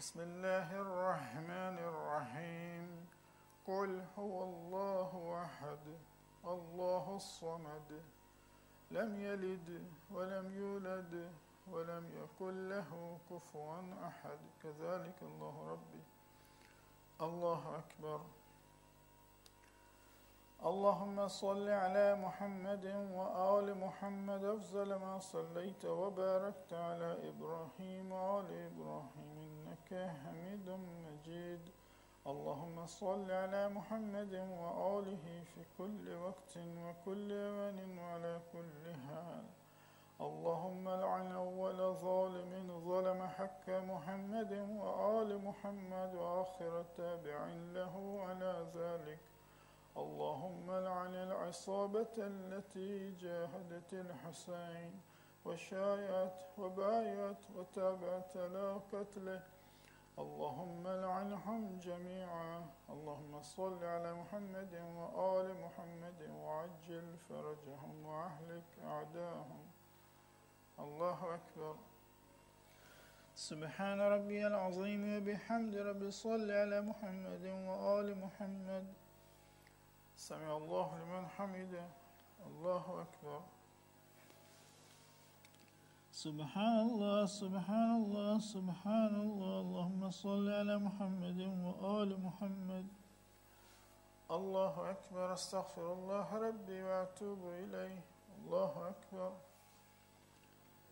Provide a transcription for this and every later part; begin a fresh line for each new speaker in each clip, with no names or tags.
بسم الله الرحمن الرحيم. قل هو الله أحد الله الصمد. لم يلد ولم يولد ولم يكن له كفوا أحد. كذلك الله ربي. الله أكبر. اللهم صل على محمد وآل محمد أفضل ما صليت وباركت على إبراهيم وآل إبراهيم إنك حميد مجيد. اللهم صل على محمد وآله في كل وقت وكل أوان وعلى كل حال. اللهم لعن أول ظالم ظلم حق محمد وآل محمد وآخر تابع له على ذلك. اللهم لعن العصابة التي جاهدت الحسين وشايعت وبايعت وتابعت على قتله اللهم لعنهم جميعا. اللهم صل على محمد وآل محمد وعجل فرجهم وأهلك أعداهم الله أكبر. سبحان ربي العظيم. وبحمد ربي صل على محمد وآل محمد. سمع الله لمن حمده. الله أكبر. سبحان الله سبحان الله سبحان الله. اللهم صل على محمد وآل محمد. الله أكبر أستغفر الله ربي وأتوب إليه. الله أكبر.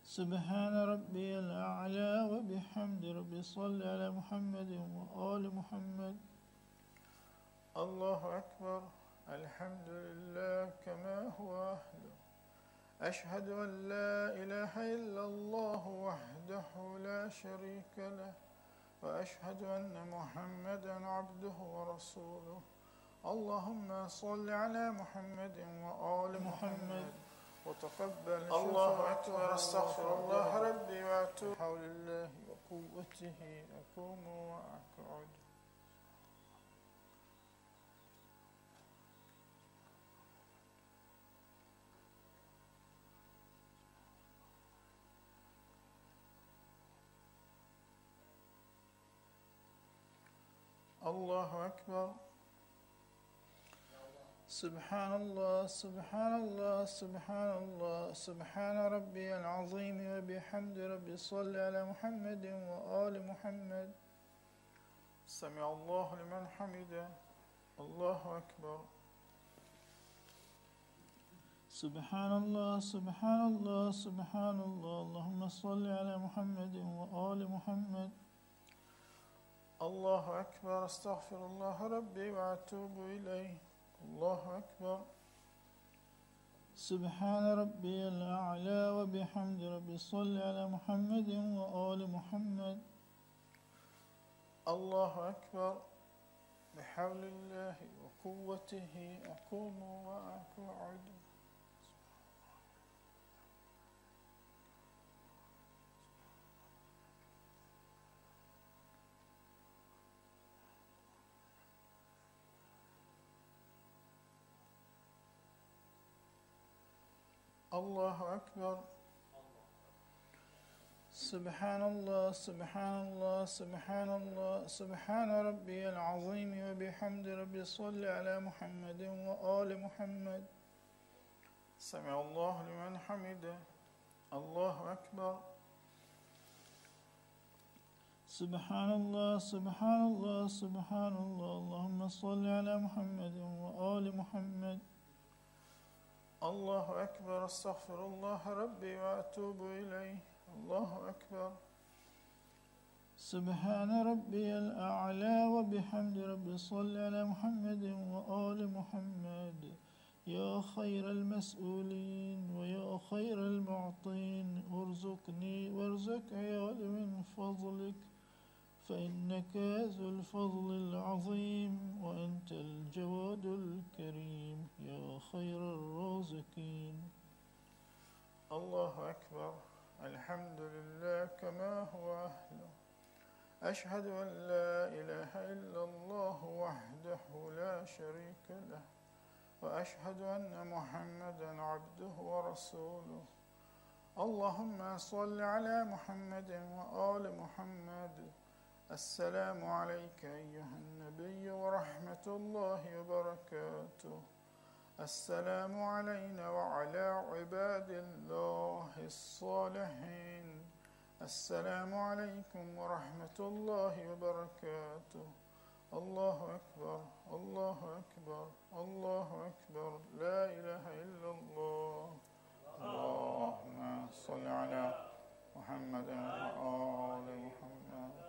سبحان ربي الأعلى وبحمد ربي. صل على محمد وآل محمد. الله أكبر. الحمد لله كما هو. أشهد أن لا إله إلا الله وحده لا شريك له وأشهد أن محمدا عبده ورسوله. اللهم صل على محمد وآل محمد وتقبل الله أكبر أستغفر الله ربي وأتوب حول الله وقوته أقوم وأقعد الله أكبر. سبحان الله سبحان الله سبحان الله سبحان ربي العظيم وبحمد ربي صل على محمد وآل محمد. سمع الله لمن حمده. الله أكبر. سبحان الله سبحان الله سبحان الله. اللهم صل على محمد وآل محمد. الله أكبر أستغفر الله ربي وأتوب إليه. الله أكبر. سبحان ربي الأعلى وبحمد ربي. صل على محمد وآل محمد. الله أكبر. بحول الله وقوته أقوم وأقعد الله أكبر. سبحان الله سبحان الله سبحان الله سبحان ربي العظيم وبحمد ربي صل على محمد وآل محمد. سمع الله لمن حمده. الله أكبر. سبحان الله سبحان الله سبحان الله اللهم صل على محمد وآل محمد. الله أكبر أستغفر الله ربي وأتوب إليه. الله أكبر. سبحان ربي الأعلى وبحمد ربي. صل على محمد وآل محمد. يا خير المسؤولين ويا خير المعطين. ارزقني وارزق عيالي من فضلك. فإنك ذو الفضل العظيم وأنت الجواد الكريم يا خير الرازقين. الله أكبر. الحمد لله كما هو أهله. أشهد أن لا إله إلا الله وحده لا شريك له. وأشهد أن محمدا عبده ورسوله. اللهم صل على محمد وآل محمد. السلام عليك أيها النبي ورحمة الله وبركاته. السلام علينا وعلى عباد الله الصالحين. السلام عليكم ورحمة الله وبركاته. الله أكبر الله أكبر الله أكبر. لا إله إلا الله. اللهم صل على محمد وآل محمد.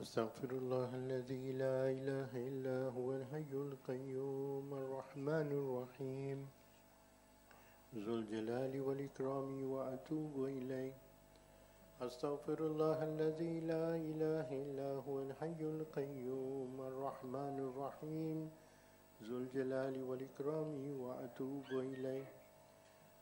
أستغفر الله الذي لا إله إلا هو الحي القيوم الرحمن الرحيم. ذو الجلال والإكرام وأتوب إليه. أستغفر الله الذي لا إله إلا هو الحي القيوم الرحمن الرحيم. ذو الجلال والإكرام وأتوب إليه.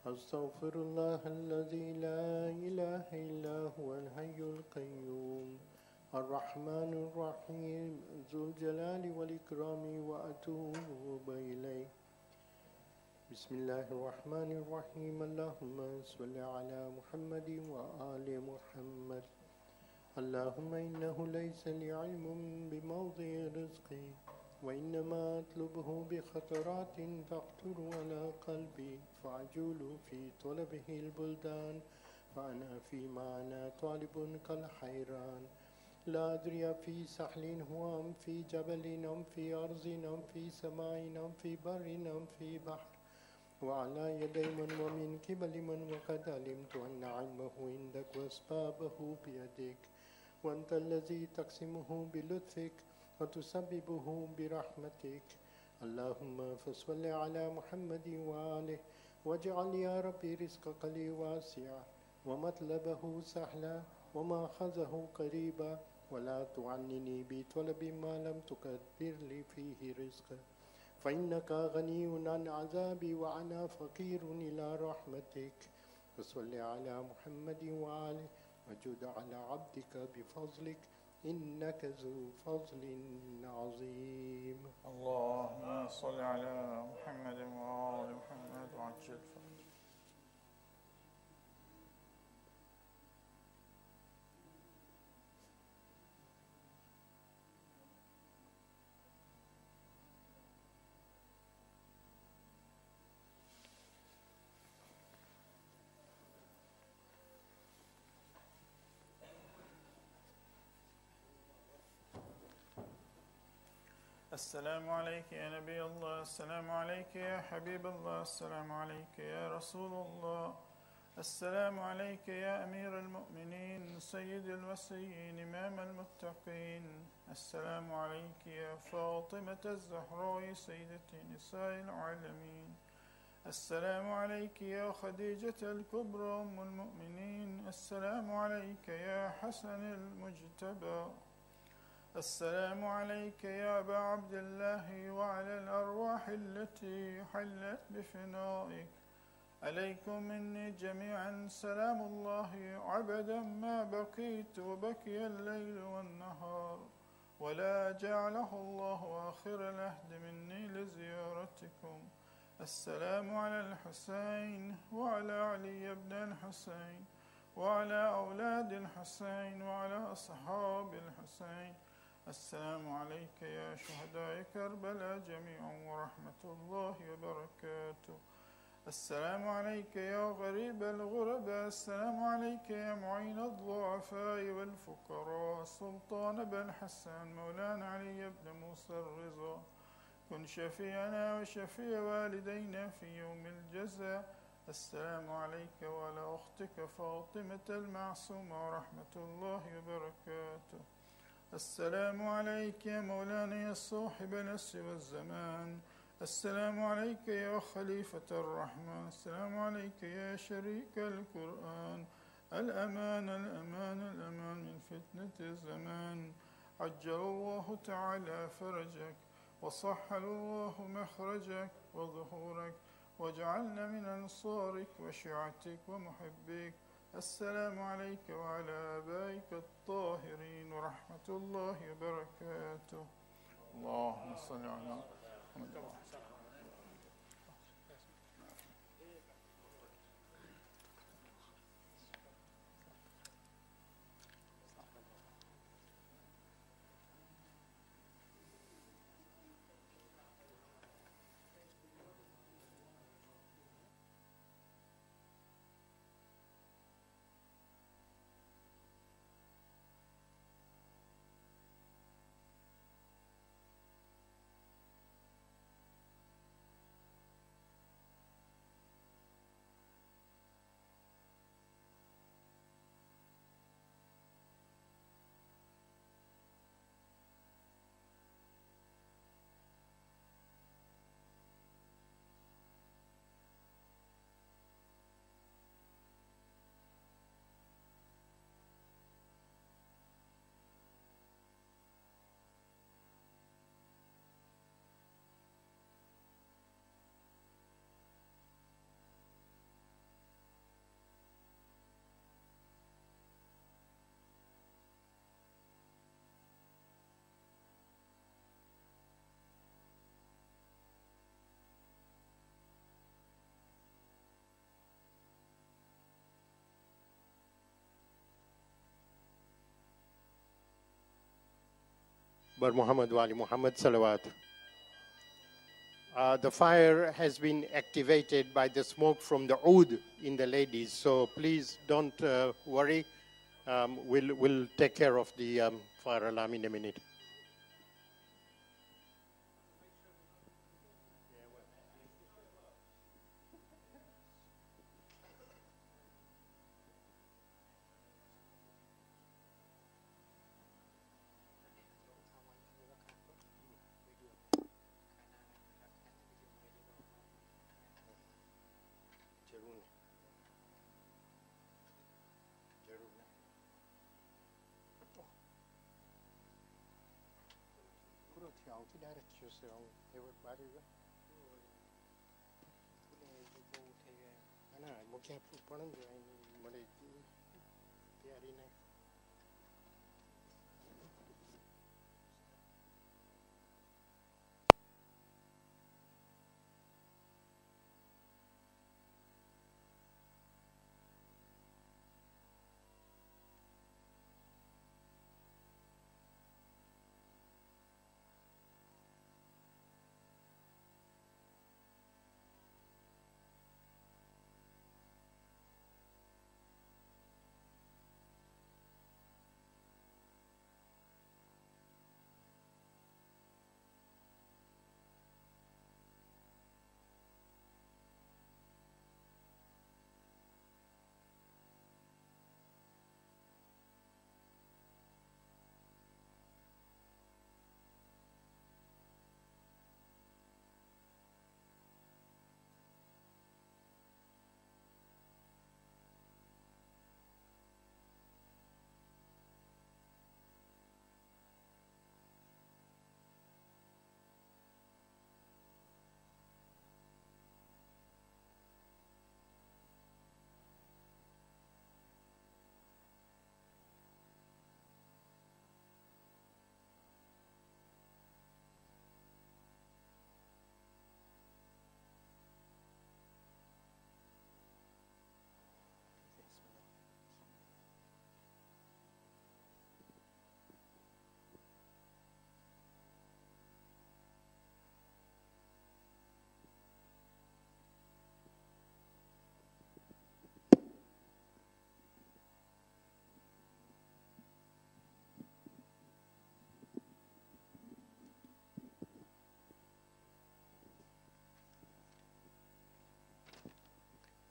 أستغفر الله الذي لا إله إلا هو الحي القيوم الرحمن الرحيم. ذو الجلال والإكرام وأتوب إليه. بسم الله الرحمن الرحيم. اللهم صل على محمد وآل محمد. اللهم إنه ليس لي علم بموضع رزقي وإنما أطلبه بخطرات تخطر على قلبي. فأجول في طلبه البلدان فأنا في معنى طالب كالحيران. لا أدري في سحل هو أم في جبل أم في أرض أم في سماء أم في بر أم في بحر. وعلى يدي من ومن قبل من وقد علمت أن علمه عندك وأسبابه بيدك. وأنت الذي تقسمه بلطفك وتسببه برحمتك. اللهم فصل على محمد وآله واجعل يا ربي رزقك لي واسعا ومطلبه سهلا وماخذه قريبا. ولا تعنني بطلب ما لم تقدر لي فيه رزقا فإنك غني عن عذابي وأنا فقير إلى رحمتك. وصل على محمد وآله وجد على عبدك بفضلك. إنك ذو فضل عظيم.
اللهم صل على محمد وآل محمد وعجل. فرجه السلام عليك يا نبي الله السلام عليك يا حبيب الله السلام عليك يا رسول الله السلام عليك يا أمير المؤمنين سيد الوسيين إمام المتقين السلام عليك يا فاطمة الزهراء سيدة نساء العالمين السلام عليك يا خديجة الكبرى أم المؤمنين السلام عليك يا حسن المجتبى. السلام عليك يا أبا عبد الله وعلى الأرواح التي حلت بفنائك. عليكم مني جميعا سلام الله عبدا ما بقيت وبكي الليل والنهار. ولا جعله الله آخر العهد مني لزيارتكم. السلام على الحسين وعلى علي بن الحسين وعلى أولاد الحسين وعلى أصحاب الحسين. السلام عليك يا شهداء كربلاء جميعا ورحمة الله وبركاته. السلام عليك يا غريب الغرباء السلام عليك يا معين الضعفاء والفقراء. سلطان بن حسان مولانا علي بن موسى الرضا. كن شفيعنا وشفيع والدينا في يوم الجزاء. السلام عليك وعلى أختك فاطمة المعصومة ورحمة الله وبركاته. السلام عليك يا مولانا يا صاحب الأسر والزمان. السلام عليك يا خليفة الرحمن. السلام عليك يا شريك القرآن. الأمان الأمان الأمان من فتنة الزمان. عجل الله تعالى فرجك وصحل الله مخرجك وظهورك واجعلنا من أنصارك وشيعتك ومحبيك السلام عليك وعلى آبائك الطاهرين ورحمة الله وبركاته. اللهم صل على محمد. وعلى
Bar Muhammad Wali Muhammad Salawat. Uh, the fire has been activated by the smoke from the oud in the ladies, so please don't uh, worry. Um, we'll, we'll take care of the um, fire alarm in a minute. પાડી દો પણ જ મળી તૈયારી નાખ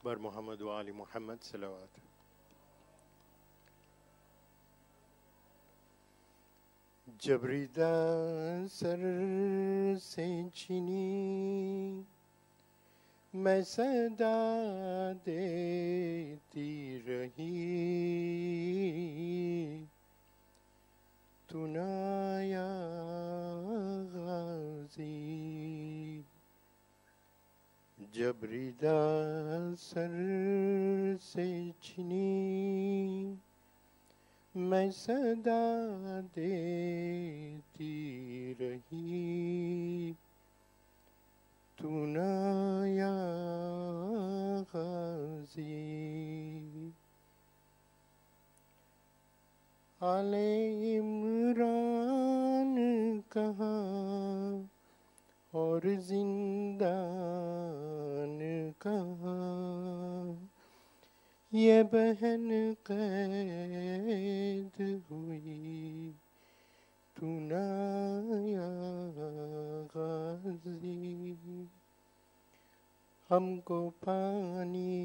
बर मोहम्मद वाली मोहम्मद सलावत जबरीदा sir से छिनी मैं सदा देती रही तू नाया गाजी जबरीदा सर से छिनी मैं सदा देती रही तू नाया کا یہ بہن قید ہوئی تو نایا غازی ہم کو پانی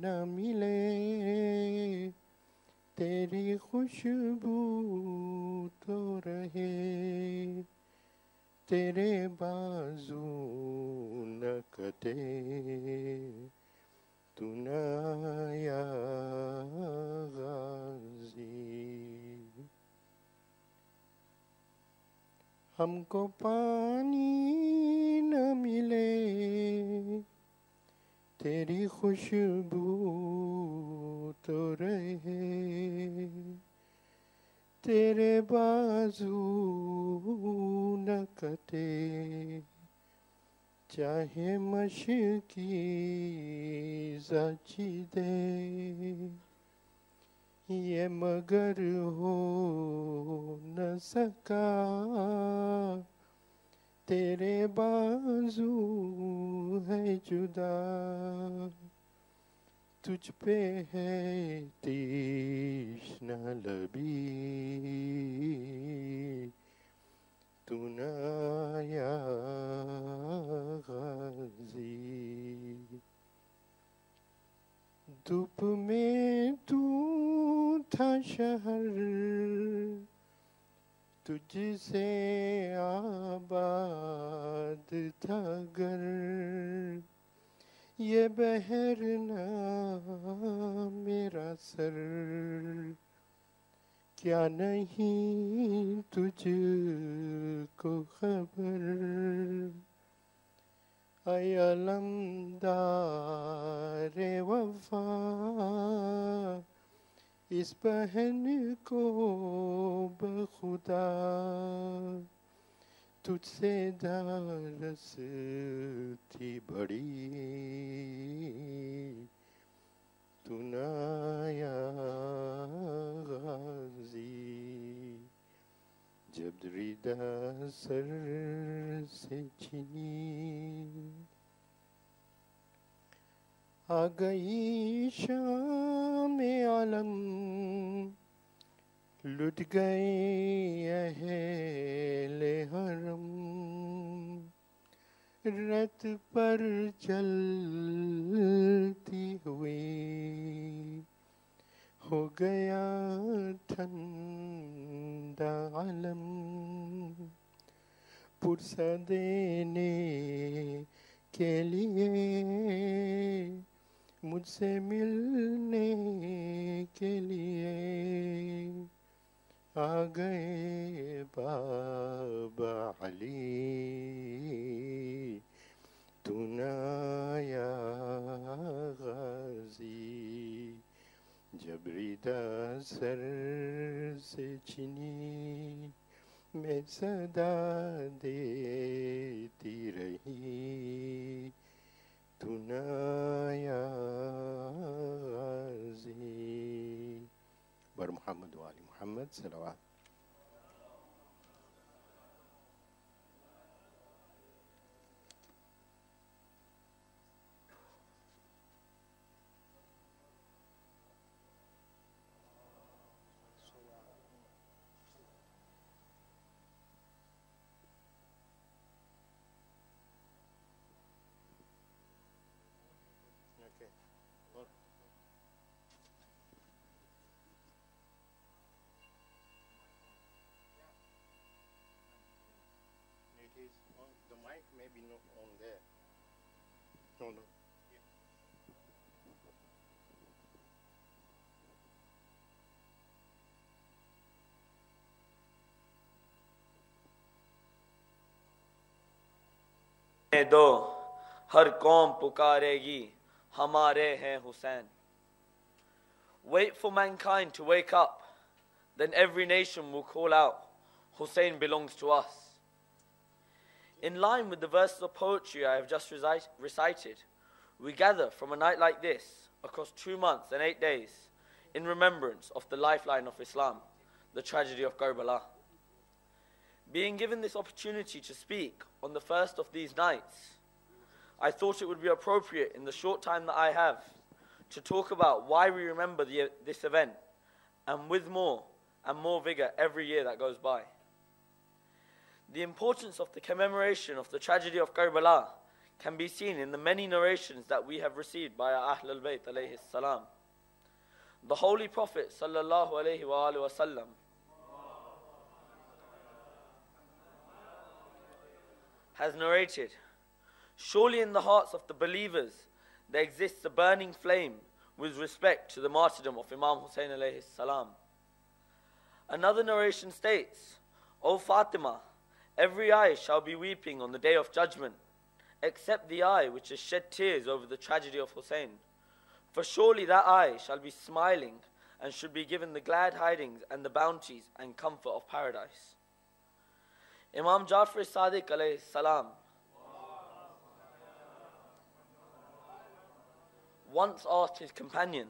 نہ ملے تیری خوشبو تو رہے تیرے بازو نہ کٹے تو نایا غازی۔ ہم کو پانی نہ ملے، تیری خوشبو تو رہے۔ تیرے بازو نہ کٹے چاہے مشکی زچی دے یہ مگر ہو نہ سکا تیرے بازو ہے جدا تجھ پہ ہے تیشنا لبی۔ تو نایا غازی۔ دپ میں تو تھا شہر۔ تجھ سے آباد تھا گھر۔ یہ بہرنا میرا سر۔ کیا نہیں تجھ کو خبر؟ اے علم دار وفا، اس بہن کو بخدا۔ تجھ سے تھی بڑی۔ تنایا غازی۔ جب ردا سر سے چھینی۔ آ گئی شام عالم لٹ گئی اہل حرم۔ رت پر چلتی ہوئی ہو گیا ٹھنڈا عالم۔ پرسا دینے کے لیے مجھ سے ملنے کے لیے आ गए बाबा अली तू नाया गाजी जबरीदा सर से छिनी मैं सदा देती रही तू नाया गाजी बर मोहम्मद वाली መሐመድ ሰለዋት
दो हर कौम पुकारेगी हमारे हैं Hussain Wait for mankind to wake up, then every nation will call out, Hussein belongs to us. In line with the verses of poetry I have just recite- recited, we gather from a night like this across two months and eight days in remembrance of the lifeline of Islam, the tragedy of Karbala. Being given this opportunity to speak on the first of these nights, I thought it would be appropriate in the short time that I have to talk about why we remember the, this event and with more and more vigor every year that goes by. The importance of the commemoration of the tragedy of Karbala can be seen in the many narrations that we have received by our Ahlul Bayt salam. The Holy Prophet sallallahu alayhi wa alihi has narrated, Surely in the hearts of the believers there exists a burning flame with respect to the martyrdom of Imam Hussein alayhi salam. Another narration states, O Fatima, every eye shall be weeping on the day of judgment, except the eye which has shed tears over the tragedy of Hussein. For surely that eye shall be smiling and should be given the glad tidings and the bounties and comfort of paradise. Imam Jafar Sadiq alayhi salam once asked his companion,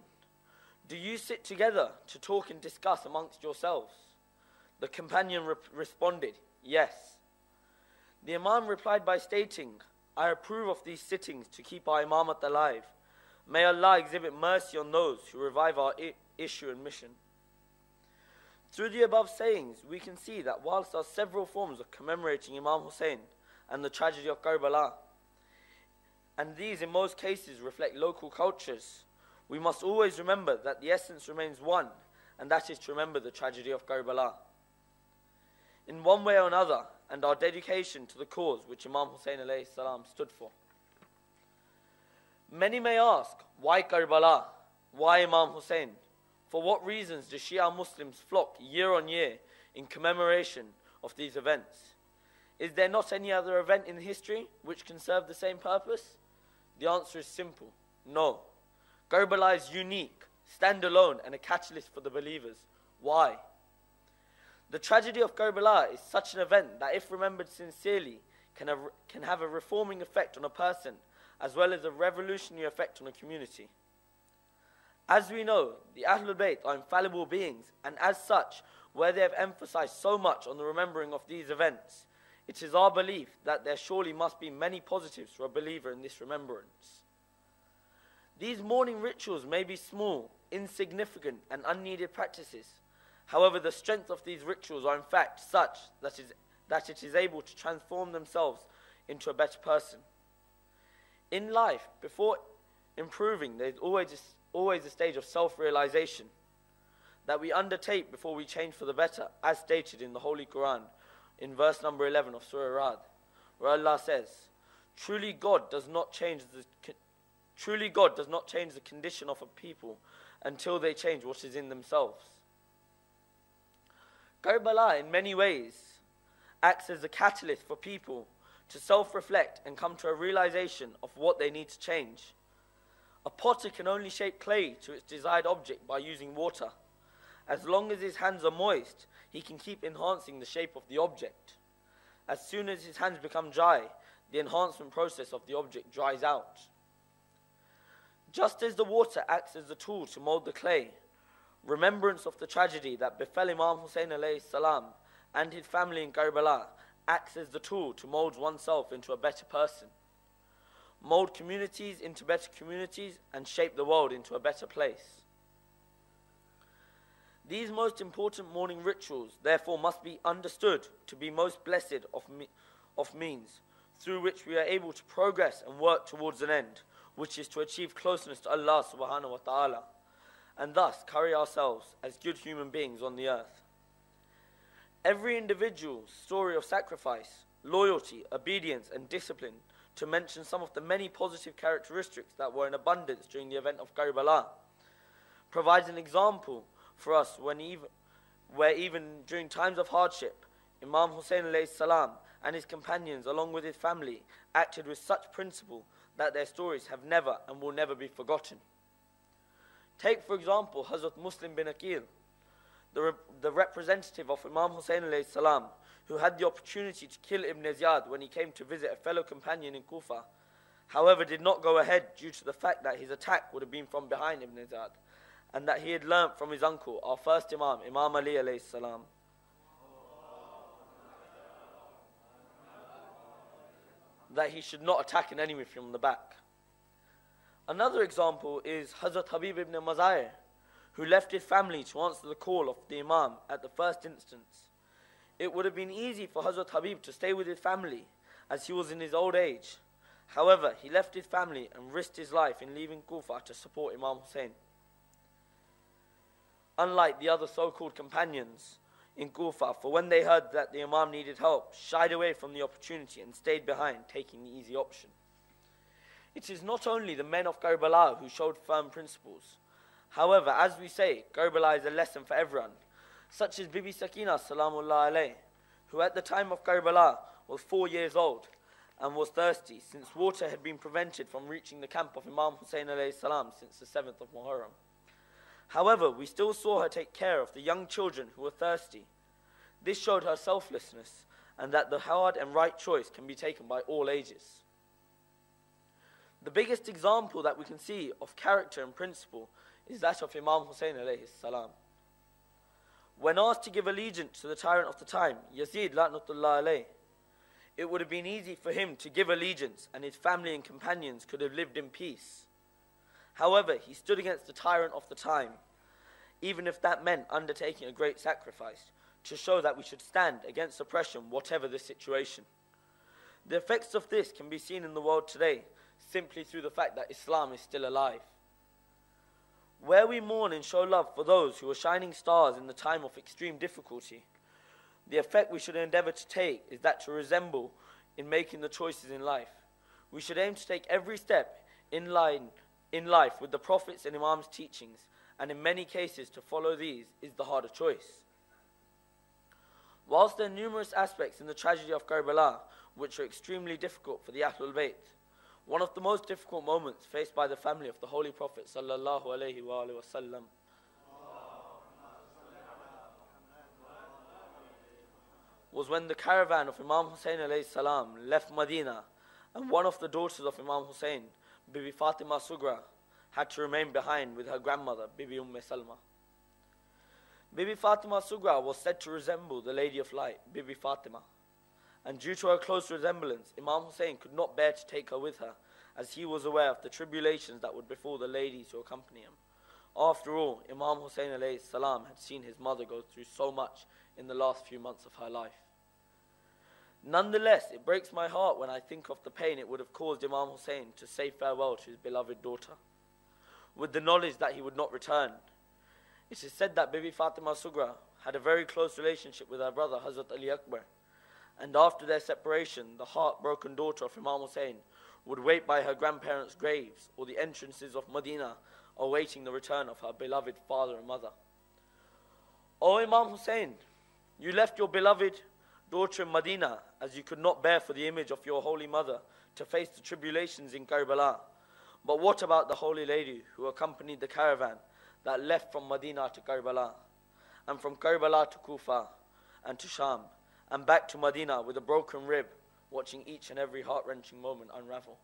Do you sit together to talk and discuss amongst yourselves? The companion re- responded, Yes. The Imam replied by stating, I approve of these sittings to keep our Imamat alive. May Allah exhibit mercy on those who revive our issue and mission. Through the above sayings, we can see that whilst there are several forms of commemorating Imam Hussein and the tragedy of Karbala, and these in most cases reflect local cultures, we must always remember that the essence remains one, and that is to remember the tragedy of Karbala. In one way or another, and our dedication to the cause which Imam Hussein salam stood for. Many may ask, why Karbala? Why Imam Hussein? For what reasons do Shia Muslims flock year on year in commemoration of these events? Is there not any other event in history which can serve the same purpose? The answer is simple no. Karbala is unique, standalone, and a catalyst for the believers. Why? The tragedy of Karbala is such an event that, if remembered sincerely, can have, can have a reforming effect on a person as well as a revolutionary effect on a community. As we know, the Ahlul Bayt are infallible beings, and as such, where they have emphasized so much on the remembering of these events, it is our belief that there surely must be many positives for a believer in this remembrance. These mourning rituals may be small, insignificant, and unneeded practices. However, the strength of these rituals are in fact such that, is, that it is able to transform themselves into a better person. In life, before improving, there is always always a stage of self realization that we undertake before we change for the better, as stated in the Holy Quran in verse number 11 of Surah Rad, where Allah says, Truly God does not change the truly God does not change the condition of a people until they change what is in themselves. Karbala, in many ways, acts as a catalyst for people to self reflect and come to a realization of what they need to change. A potter can only shape clay to its desired object by using water. As long as his hands are moist, he can keep enhancing the shape of the object. As soon as his hands become dry, the enhancement process of the object dries out. Just as the water acts as a tool to mold the clay, remembrance of the tragedy that befell Imam Hussein salam and his family in Karbala acts as the tool to mold oneself into a better person, mold communities into better communities, and shape the world into a better place. These most important mourning rituals, therefore, must be understood to be most blessed of, me- of means through which we are able to progress and work towards an end, which is to achieve closeness to Allah subhanahu wa ta'ala, and thus carry ourselves as good human beings on the earth. Every individual's story of sacrifice, loyalty, obedience, and discipline, to mention some of the many positive characteristics that were in abundance during the event of Karbala, provides an example for us when even, where even during times of hardship, Imam Hussein salam and his companions, along with his family, acted with such principle that their stories have never and will never be forgotten. Take, for example, Hazrat Muslim bin Aqil, the, rep- the representative of Imam Hussein salam, who had the opportunity to kill Ibn Ziyad when he came to visit a fellow companion in Kufa, however, did not go ahead due to the fact that his attack would have been from behind Ibn Ziyad, and that he had learnt from his uncle, our first Imam, Imam Ali alayhi salam. That he should not attack an enemy from the back. Another example is Hazrat Habib ibn Mazahir, who left his family to answer the call of the Imam at the first instance. It would have been easy for Hazrat Habib to stay with his family as he was in his old age. However, he left his family and risked his life in leaving Kufa to support Imam Hussein. Unlike the other so called companions in Kufa, for when they heard that the Imam needed help, shied away from the opportunity and stayed behind, taking the easy option. It is not only the men of Karbala who showed firm principles. However, as we say, Karbala is a lesson for everyone, such as Bibi Sakina Salamullah alayh, who at the time of Karbala was four years old and was thirsty since water had been prevented from reaching the camp of Imam Hussein alayhi salam since the 7th of Muharram. However, we still saw her take care of the young children who were thirsty. This showed her selflessness and that the hard and right choice can be taken by all ages. The biggest example that we can see of character and principle is that of Imam Hussein alayhi salam. When asked to give allegiance to the tyrant of the time, Yazid La'natullah alayh, it would have been easy for him to give allegiance and his family and companions could have lived in peace. However, he stood against the tyrant of the time, even if that meant undertaking a great sacrifice, to show that we should stand against oppression, whatever the situation. The effects of this can be seen in the world today simply through the fact that Islam is still alive. Where we mourn and show love for those who were shining stars in the time of extreme difficulty, the effect we should endeavor to take is that to resemble in making the choices in life. We should aim to take every step in line in life with the Prophet's and Imam's teachings, and in many cases to follow these is the harder choice. Whilst there are numerous aspects in the tragedy of Karbala which are extremely difficult for the Ahlul Bayt, one of the most difficult moments faced by the family of the Holy Prophet sallallahu alaihi wasallam was when the caravan of Imam Hussein alayhi salam left Medina and one of the daughters of Imam Hussein, Bibi Fatima Sugra, had to remain behind with her grandmother, Bibi Umm Salma. Bibi Fatima Sugra was said to resemble the Lady of Light, Bibi Fatima. And due to her close resemblance, Imam Hussein could not bear to take her with her, as he was aware of the tribulations that would befall the ladies who accompany him. After all, Imam Hussein salam had seen his mother go through so much in the last few months of her life. Nonetheless, it breaks my heart when I think of the pain it would have caused Imam Hussein to say farewell to his beloved daughter, with the knowledge that he would not return. It is said that Bibi Fatima Sugra had a very close relationship with her brother Hazrat Ali Akbar, and after their separation, the heartbroken daughter of Imam Hussein would wait by her grandparents' graves or the entrances of Medina, awaiting the return of her beloved father and mother. O Imam Hussein, you left your beloved daughter in Medina as you could not bear for the image of your holy mother to face the tribulations in Karbala. But what about the holy lady who accompanied the caravan that left from Medina to Karbala, and from Karbala to Kufa, and to Sham, and back to Medina with a broken rib, watching each and every heart wrenching moment unravel?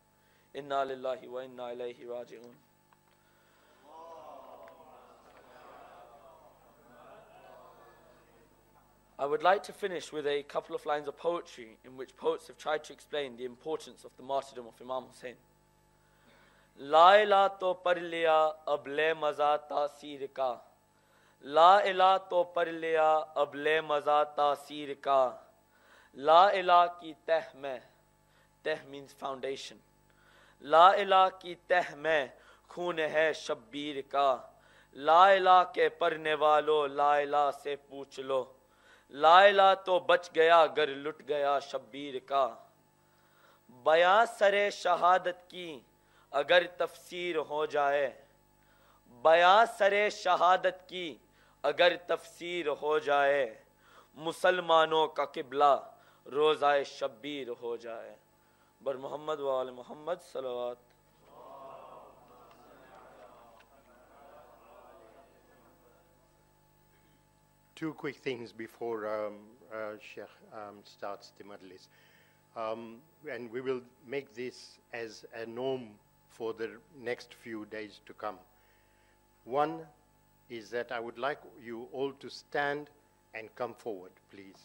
Inna lillahi wa inna ilayhi raji'un. I would like to finish with a couple of lines of poetry in which poets have tried to explain the importance of the martyrdom of Imam Hussein. ला इला तो पर लिया अब ले मजा तासीर का لا الہ تو پر لیا اب لے مزہ تاثیر کا۔ لا الہ کی تہ میں، تہ مینس فاؤنڈیشن لا الہ کی تہ میں خون ہے شبیر کا۔ لا الہ کے پرنے والو لا الہ سے پوچھ لو۔ لا الہ تو بچ گیا گر لٹ گیا شبیر کا۔ بیاں سر شہادت کی اگر تفسیر ہو جائے۔ بیاں سر شہادت کی اگر تفسیر ہو جائے مسلمانوں کا قبلہ روزہ شبیر ہو جائے بر محمد وال محمد صلوات
Two quick things before um, uh, Sheikh um, starts the madlis. Um, and we will make this as a norm for the next few days to come. One, is that I would like you all to stand and come forward, please.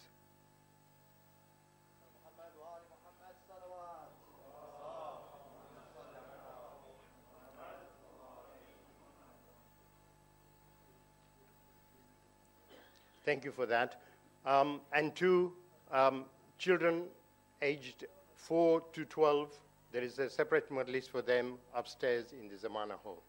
Thank you for that. Um, and two, um, children aged 4 to 12, there is a separate majlis for them upstairs in the Zamana Hall.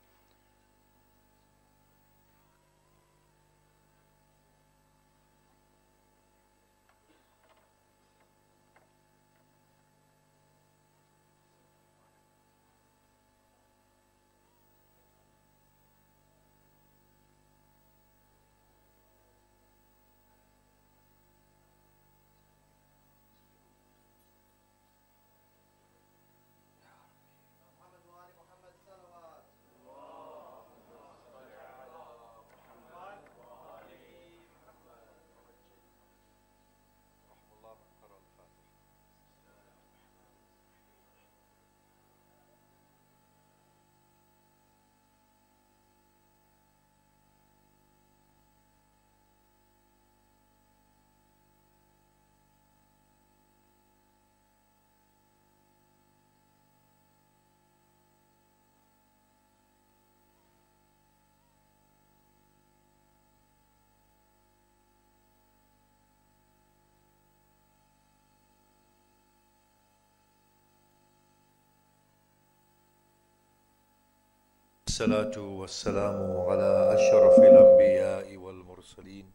الصلاة والسلام على أشرف الأنبياء والمرسلين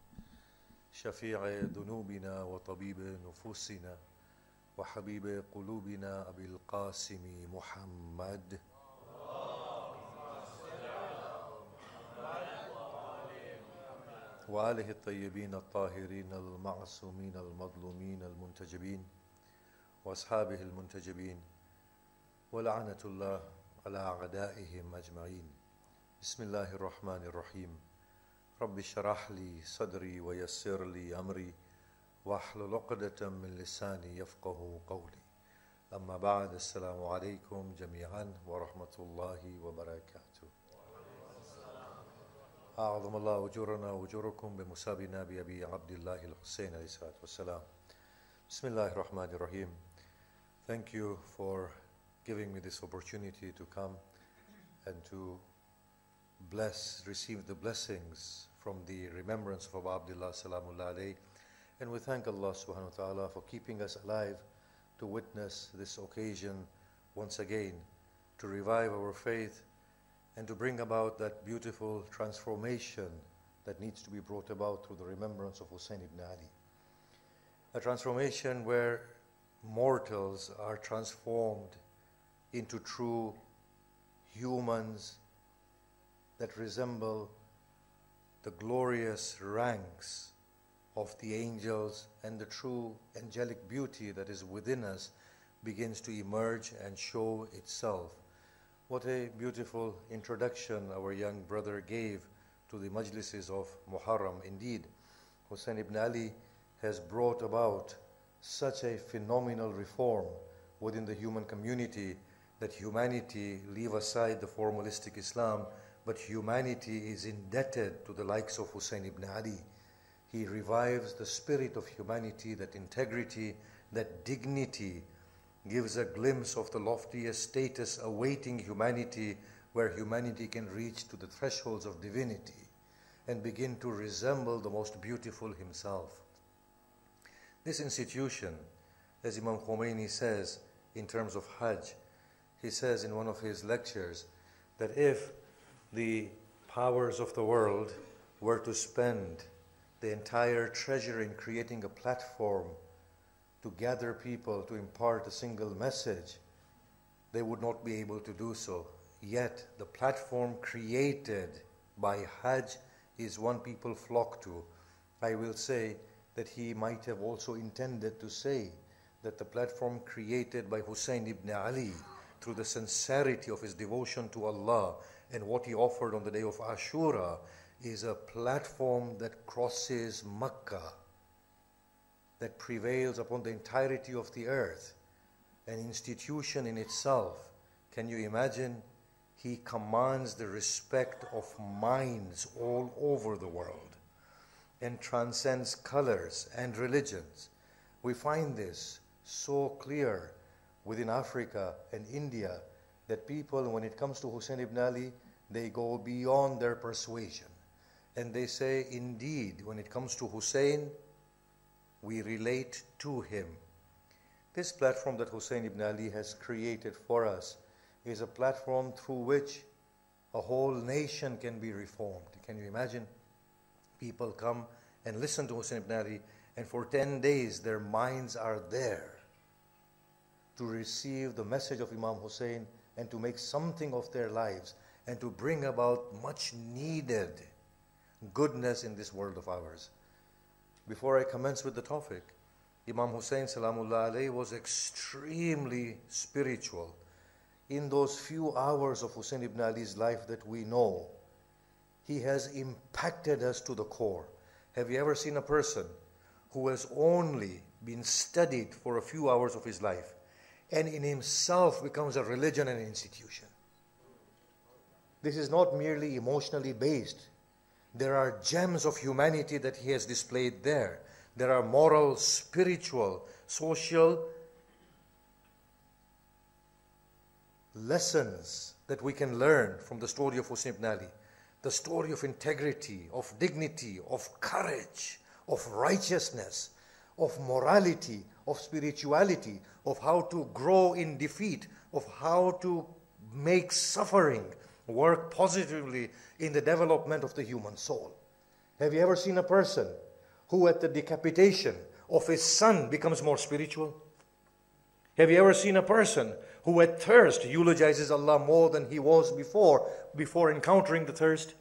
شفيع ذنوبنا وطبيب نفوسنا وحبيب قلوبنا أبي القاسم محمد. وآله الطيبين الطاهرين المعصومين المظلومين المنتجبين وأصحابه المنتجبين ولعنة الله على أعدائهم أجمعين. بسم الله الرحمن الرحيم. رب اشرح لي صدري ويسر لي أمري واحلل عقدة من لساني يفقه قولي. أما بعد السلام عليكم جميعا ورحمة الله وبركاته. أعظم الله أجورنا وأجوركم بمسابنا بأبي عبد الله الحسين عليه الصلاة والسلام. بسم الله الرحمن الرحيم. Thank you for giving me this opportunity to come and to bless, receive the blessings from the remembrance of Abu Abdullah Salamullah alayh. And we thank Allah subhanahu wa ta'ala for keeping us alive to witness this occasion once again, to revive our faith and to bring about that beautiful transformation that needs to be brought about through the remembrance of Hussein ibn Ali. A transformation where mortals are transformed into true humans that resemble the glorious ranks of the angels and the true angelic beauty that is within us begins to emerge and show itself. What a beautiful introduction our young brother gave to the majlises of Muharram. Indeed, Hussein ibn Ali has brought about such a phenomenal reform within the human community that humanity leave aside the formalistic Islam, but humanity is indebted to the likes of Hussein ibn Ali. He revives the spirit of humanity, that integrity, that dignity, gives a glimpse of the loftiest status awaiting humanity, where humanity can reach to the thresholds of divinity and begin to resemble the most beautiful himself. This institution, as Imam Khomeini says in terms of Hajj, he says in one of his lectures that if the powers of the world were to spend the entire treasure in creating a platform to gather people to impart a single message, they would not be able to do so. Yet, the platform created by Hajj is one people flock to. I will say that he might have also intended to say that the platform created by Hussein ibn Ali through the sincerity of his devotion to Allah and what he offered on the day of Ashura is a platform that crosses Makkah, that prevails upon the entirety of the earth, an institution in itself. Can you imagine? He commands the respect of minds all over the world and transcends colors and religions. We find this so clear within Africa and India that people, when it comes to Hussein ibn Ali, they go beyond their persuasion. And they say, indeed, when it comes to Hussein, we relate to him. This platform that Hussein ibn Ali has created for us is a platform through which a whole nation can be reformed. Can you imagine? People come and listen to Hussein ibn Ali, and for 10 days their minds are there to receive the message of Imam Hussein and to make something of their lives and to bring about much needed goodness in this world of ours. Before I commence with the topic, Imam Hussein alayhi was extremely spiritual. In those few hours of Hussein ibn Ali's life that we know, he has impacted us to the core. Have you ever seen a person who has only been studied for a few hours of his life and in himself becomes a religion and an institution? This is not merely emotionally based. There are gems of humanity that he has displayed there. There are moral, spiritual, social lessons that we can learn from the story of Hussein ibn Ali. The story of integrity, of dignity, of courage, of righteousness, of morality, of spirituality, of how to grow in defeat, of how to make suffering work positively in the development of the human soul. Have you ever seen a person who, at the decapitation of his son, becomes more spiritual? Have you ever seen a person who, at thirst, eulogizes Allah more than he was before, before encountering the thirst?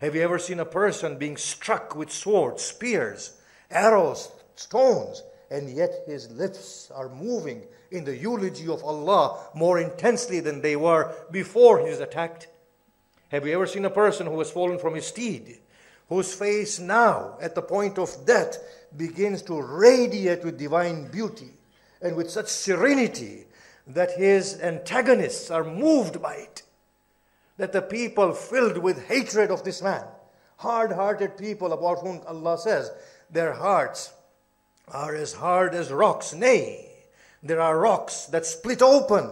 Have you ever seen a person being struck with swords, spears, arrows, stones, and yet his lips are moving in the eulogy of Allah more intensely than they were before he was attacked? Have you ever seen a person who has fallen from his steed, whose face now, at the point of death, begins to radiate with divine beauty and with such serenity that his antagonists are moved by it? That the people filled with hatred of this man, hard hearted people about whom Allah says, their hearts are as hard as rocks. Nay, there are rocks that split open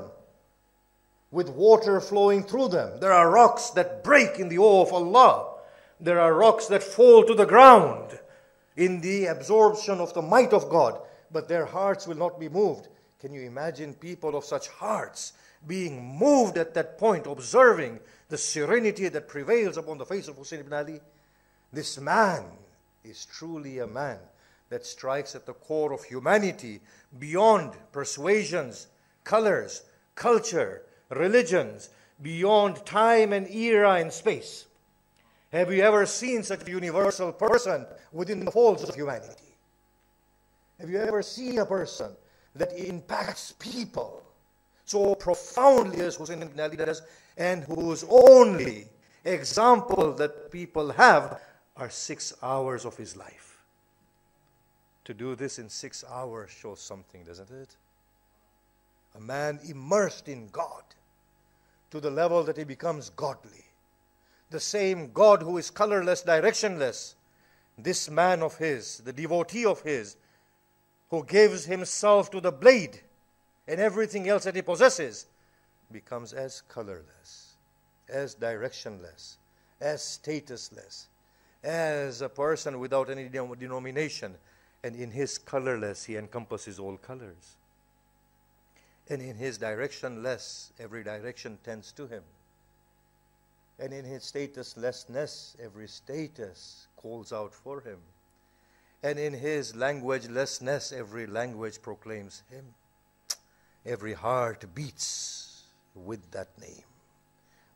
with water flowing through them. There are rocks that break in the awe of Allah. There are rocks that fall to the ground in the absorption of the might of God, but their hearts will not be moved. Can you imagine people of such hearts being moved at that point, observing the serenity that prevails upon the face of Hussein ibn Ali? This man is truly a man that strikes at the core of humanity beyond persuasions, colors, culture, religions, beyond time and era and space. Have you ever seen such a universal person within the folds of humanity? Have you ever seen a person that impacts people so profoundly as Hussein ibn Ali does, and whose only example that people have are six hours of his life? To do this in six hours shows something, doesn't it? A man immersed in God to the level that he becomes godly. The same God who is colorless, directionless, this man of his, the devotee of his, who gives himself to the blade and everything else that he possesses, becomes as colorless, as directionless, as statusless, as a person without any denomination. And in his colorless, he encompasses all colors. And in his directionless, every direction tends to him. And in his statuslessness, every status calls out for him. And in his languagelessness, every language proclaims him. Every heart beats with that name,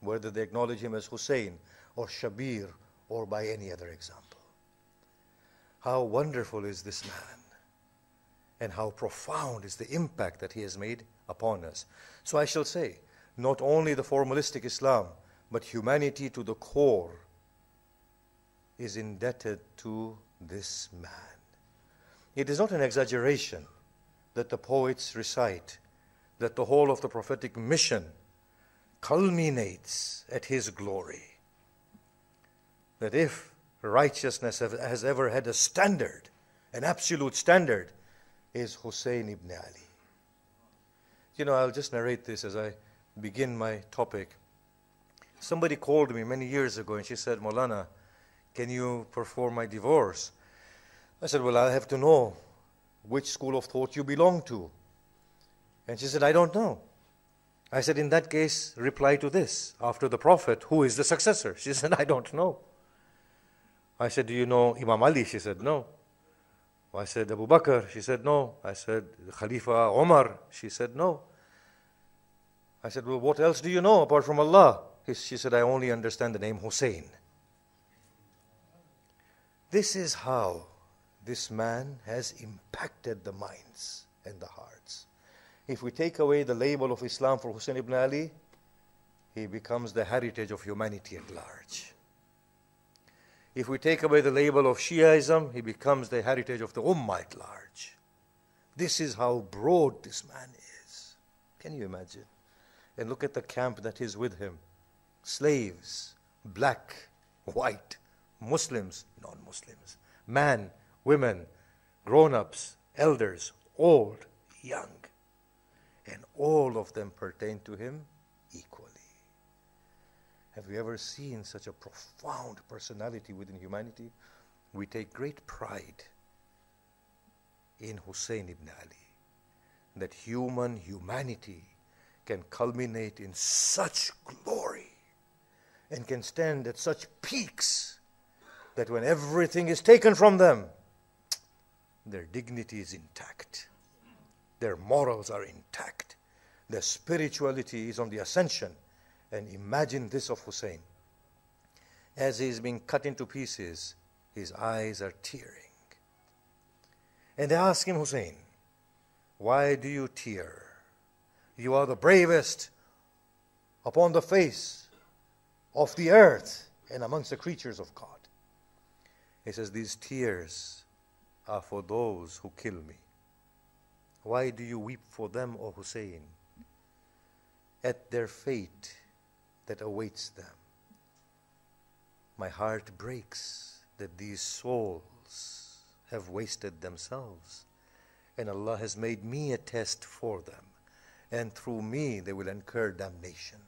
whether they acknowledge him as Hussein or Shabir or by any other example. How wonderful is this man and how profound is the impact that he has made upon us. So I shall say, not only the formalistic Islam, but humanity to the core is indebted to this man. It is not an exaggeration that the poets recite that the whole of the prophetic mission culminates at his glory. That if righteousness has ever had a standard, an absolute standard, is Hussein ibn Ali. You know, I'll just narrate this as I begin my topic. Somebody called me many years ago and she said, Molana, can you perform my divorce? I said, Well, I have to know which school of thought you belong to. And she said, I don't know. I said, In that case, reply to this. After the Prophet, who is the successor? She said, I don't know. I said, Do you know Imam Ali? She said, No. I said, Abu Bakr? She said, No. I said, Khalifa Omar? She said, No. I said, Well, what else do you know apart from Allah? She said, I only understand the name Hussein. This is how this man has impacted the minds and the hearts. If we take away the label of Islam for Hussein ibn Ali, he becomes the heritage of humanity at large. If we take away the label of Shiaism, he becomes the heritage of the Ummah at large. This is how broad this man is. Can you imagine? And look at the camp that is with him slaves, black, white, Muslims, non Muslims, man, women, grown ups, elders, old, young. And all of them pertain to him equally. Have you ever seen such a profound personality within humanity? We take great pride in Hussein ibn Ali, that human humanity can culminate in such glory and can stand at such peaks that when everything is taken from them, their dignity is intact, their morals are intact, their spirituality is on the ascension. And imagine this of Hussein. As he is being cut into pieces, his eyes are tearing. And they ask him, Hussein, why do you tear? You are the bravest upon the face of the earth and amongst the creatures of God. He says, These tears are for those who kill me. Why do you weep for them, O Hussein? At their fate that awaits them. My heart breaks that these souls have wasted themselves, and Allah has made me a test for them, and through me they will incur damnation.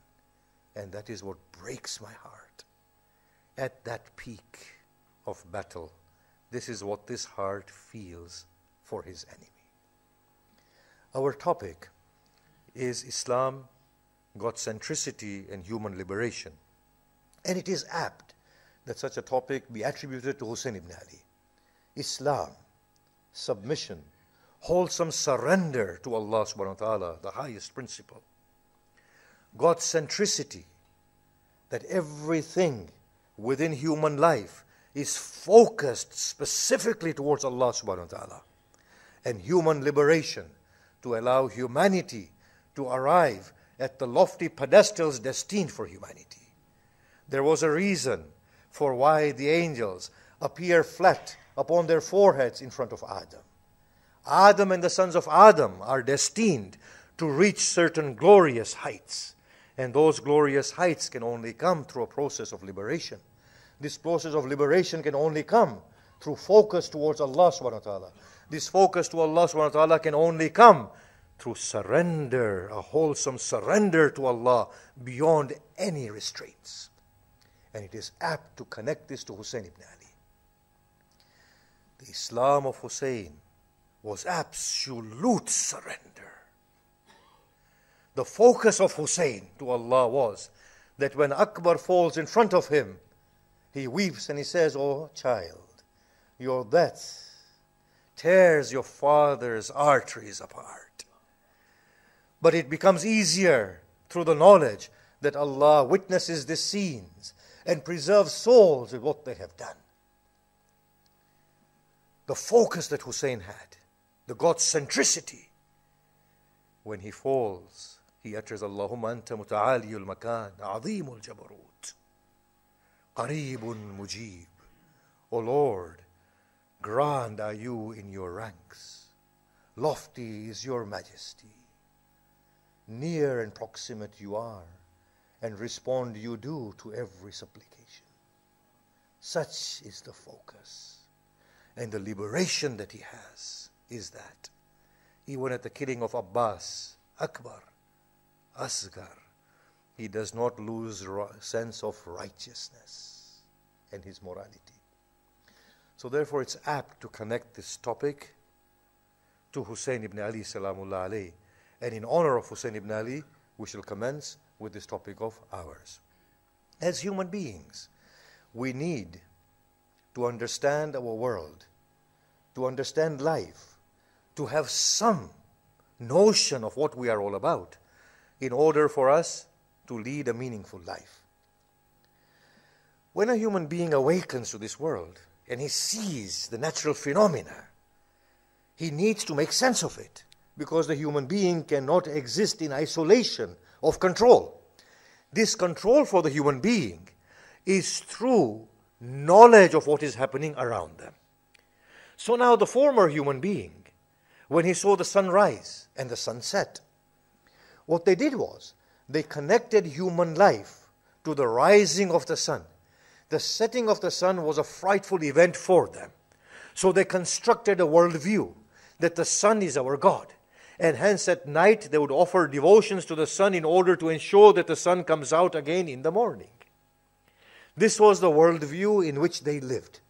And that is what breaks my heart. At that peak of battle, this is what this heart feels for his enemy. Our topic is Islam, God centricity, and human liberation. And it is apt that such a topic be attributed to Hussein ibn Ali. Islam, submission, wholesome surrender to Allah subhanahu wa ta'ala, the highest principle. God's centricity, that everything within human life is focused specifically towards Allah subhanahu wa ta'ala. And human liberation to allow humanity to arrive at the lofty pedestals destined for humanity. There was a reason for why the angels appear flat upon their foreheads in front of Adam. Adam and the sons of Adam are destined to reach certain glorious heights. And those glorious heights can only come through a process of liberation. This process of liberation can only come through focus towards Allah subhanahu wa ta'ala. This focus to Allah subhanahu wa ta'ala can only come through surrender, a wholesome surrender to Allah beyond any restraints. And it is apt to connect this to Hussein ibn Ali. The Islam of Hussein was absolute surrender. The focus of Hussein to Allah was that when Akbar falls in front of him, he weeps and he says, Oh child, your death tears your father's arteries apart. But it becomes easier through the knowledge that Allah witnesses the scenes and preserves souls with what they have done. the focus that Hussein had, the God centricity. When he falls, he utters Allahumma anta muta'aliyul makan, azimul jabarut, qaribun mujib. O Lord, grand are you in your ranks, lofty is your majesty, near and proximate you are, and respond you do to every supplication. Such is the focus. And the liberation that he has is that. Even at the killing of Abbas, Akbar, Asghar, he does not lose sense of righteousness and his morality. So therefore it's apt to connect this topic to Hussein ibn Ali salamullah alayhi. And in honor of Hussein ibn Ali, we shall commence with this topic of ours. As human beings, we need to understand our world, to understand life, to have some notion of what we are all about in order for us to lead a meaningful life. When a human being awakens to this world and he sees the natural phenomena, he needs to make sense of it because the human being cannot exist in isolation of control. This control for the human being is through knowledge of what is happening around them. So now the former human being, when he saw the sun rise and the sun set, what they did was they connected human life to the rising of the sun. The setting of the sun was a frightful event for them. So they constructed a worldview that the sun is our God. And hence at night they would offer devotions to the sun in order to ensure that the sun comes out again in the morning. This was the worldview in which they lived.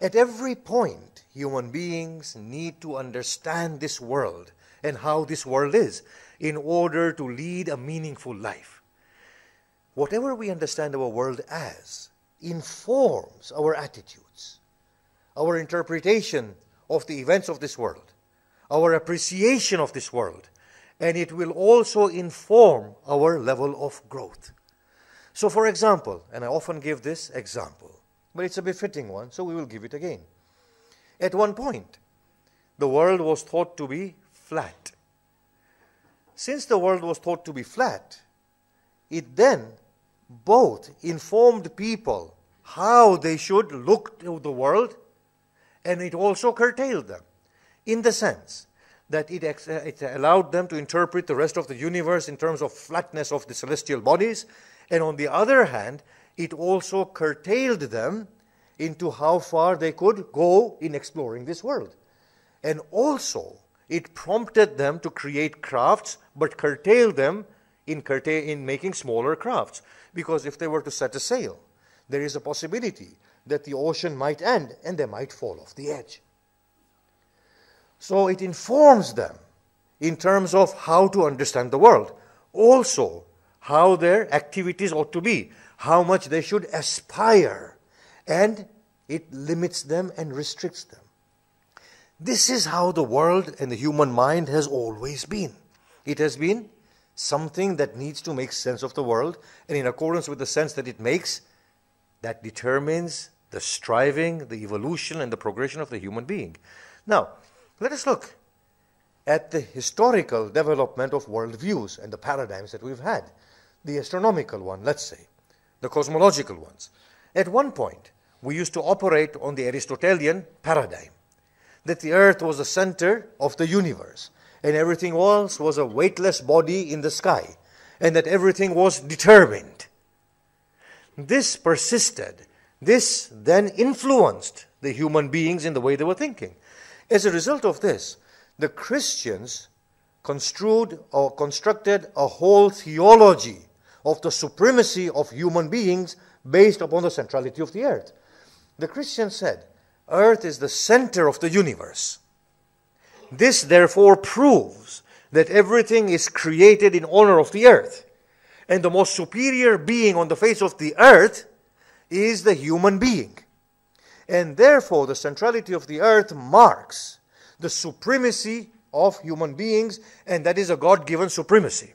At every point, human beings need to understand this world and how this world is in order to lead a meaningful life. Whatever we understand our world as informs our attitudes, our interpretation of the events of this world, our appreciation of this world, and it will also inform our level of growth. So, for example, and I often give this example, but it's a befitting one, so we will give it again. At one point, the world was thought to be flat. Since the world was thought to be flat, it then both informed people how they should look to the world and it also curtailed them in the sense that it, uh, it allowed them to interpret the rest of the universe in terms of flatness of the celestial bodies and on the other hand, it also curtailed them into how far they could go in exploring this world. And also, it prompted them to create crafts, but curtailed them in, curta- in making smaller crafts. Because if they were to set a sail, there is a possibility that the ocean might end and they might fall off the edge. So it informs them in terms of how to understand the world. Also, how their activities ought to be, how much they should aspire, and it limits them and restricts them. This is how the world and the human mind has always been. It has been something that needs to make sense of the world, and in accordance with the sense that it makes, that determines the striving, the evolution, and the progression of the human being. Now, let us look at the historical development of worldviews and the paradigms that we've had the astronomical one, let's say, the cosmological ones. At one point, we used to operate on the Aristotelian paradigm that the earth was the center of the universe and everything else was a weightless body in the sky and that everything was determined. This persisted. This then influenced the human beings in the way they were thinking. As a result of this, the Christians construed or constructed a whole theology of the supremacy of human beings based upon the centrality of the earth. The Christians said, Earth is the center of the universe. This therefore proves that everything is created in honor of the earth. And the most superior being on the face of the earth is the human being. And therefore, the centrality of the earth marks the supremacy of human beings, and that is a God given supremacy.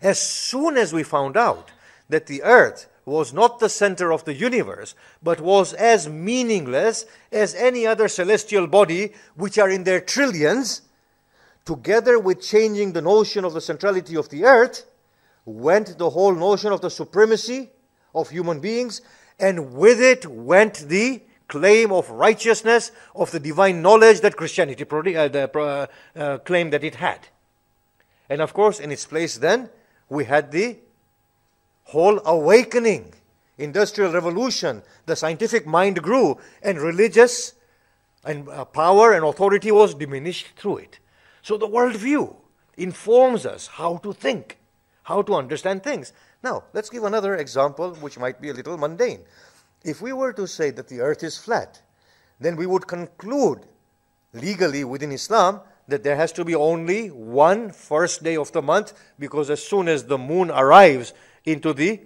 As soon as we found out that the earth was not the center of the universe, but was as meaningless as any other celestial body, which are in their trillions, together with changing the notion of the centrality of the earth, went the whole notion of the supremacy of human beings, and with it went the claim of righteousness of the divine knowledge that Christianity uh, uh, uh, claimed that it had. And of course, in its place then, we had the whole awakening, industrial revolution, the scientific mind grew, and religious and uh, power and authority was diminished through it. So the worldview informs us how to think, how to understand things. Now, let's give another example which might be a little mundane. If we were to say that the earth is flat, then we would conclude legally within Islam that there has to be only one first day of the month because as soon as the moon arrives into the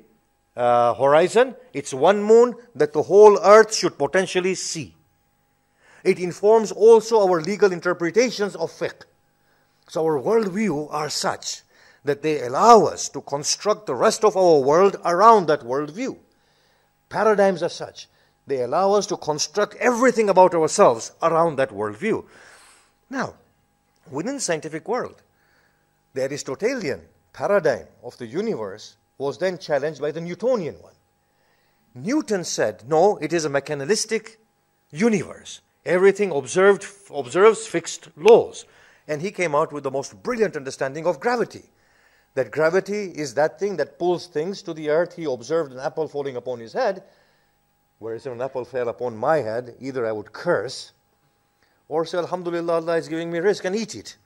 uh, horizon, it's one moon that the whole earth should potentially see. It informs also our legal interpretations of fiqh. So our worldview are such that they allow us to construct the rest of our world around that worldview. Paradigms are such. They allow us to construct everything about ourselves around that worldview. Now, within the scientific world, the Aristotelian paradigm of the universe was then challenged by the Newtonian one. Newton said, no, it is a mechanistic universe. Everything observed, observes fixed laws. And he came out with the most brilliant understanding of gravity. That gravity is that thing that pulls things to the earth. He observed an apple falling upon his head, whereas if an apple fell upon my head, either I would curse or say, Alhamdulillah, Allah is giving me rizq and eat it.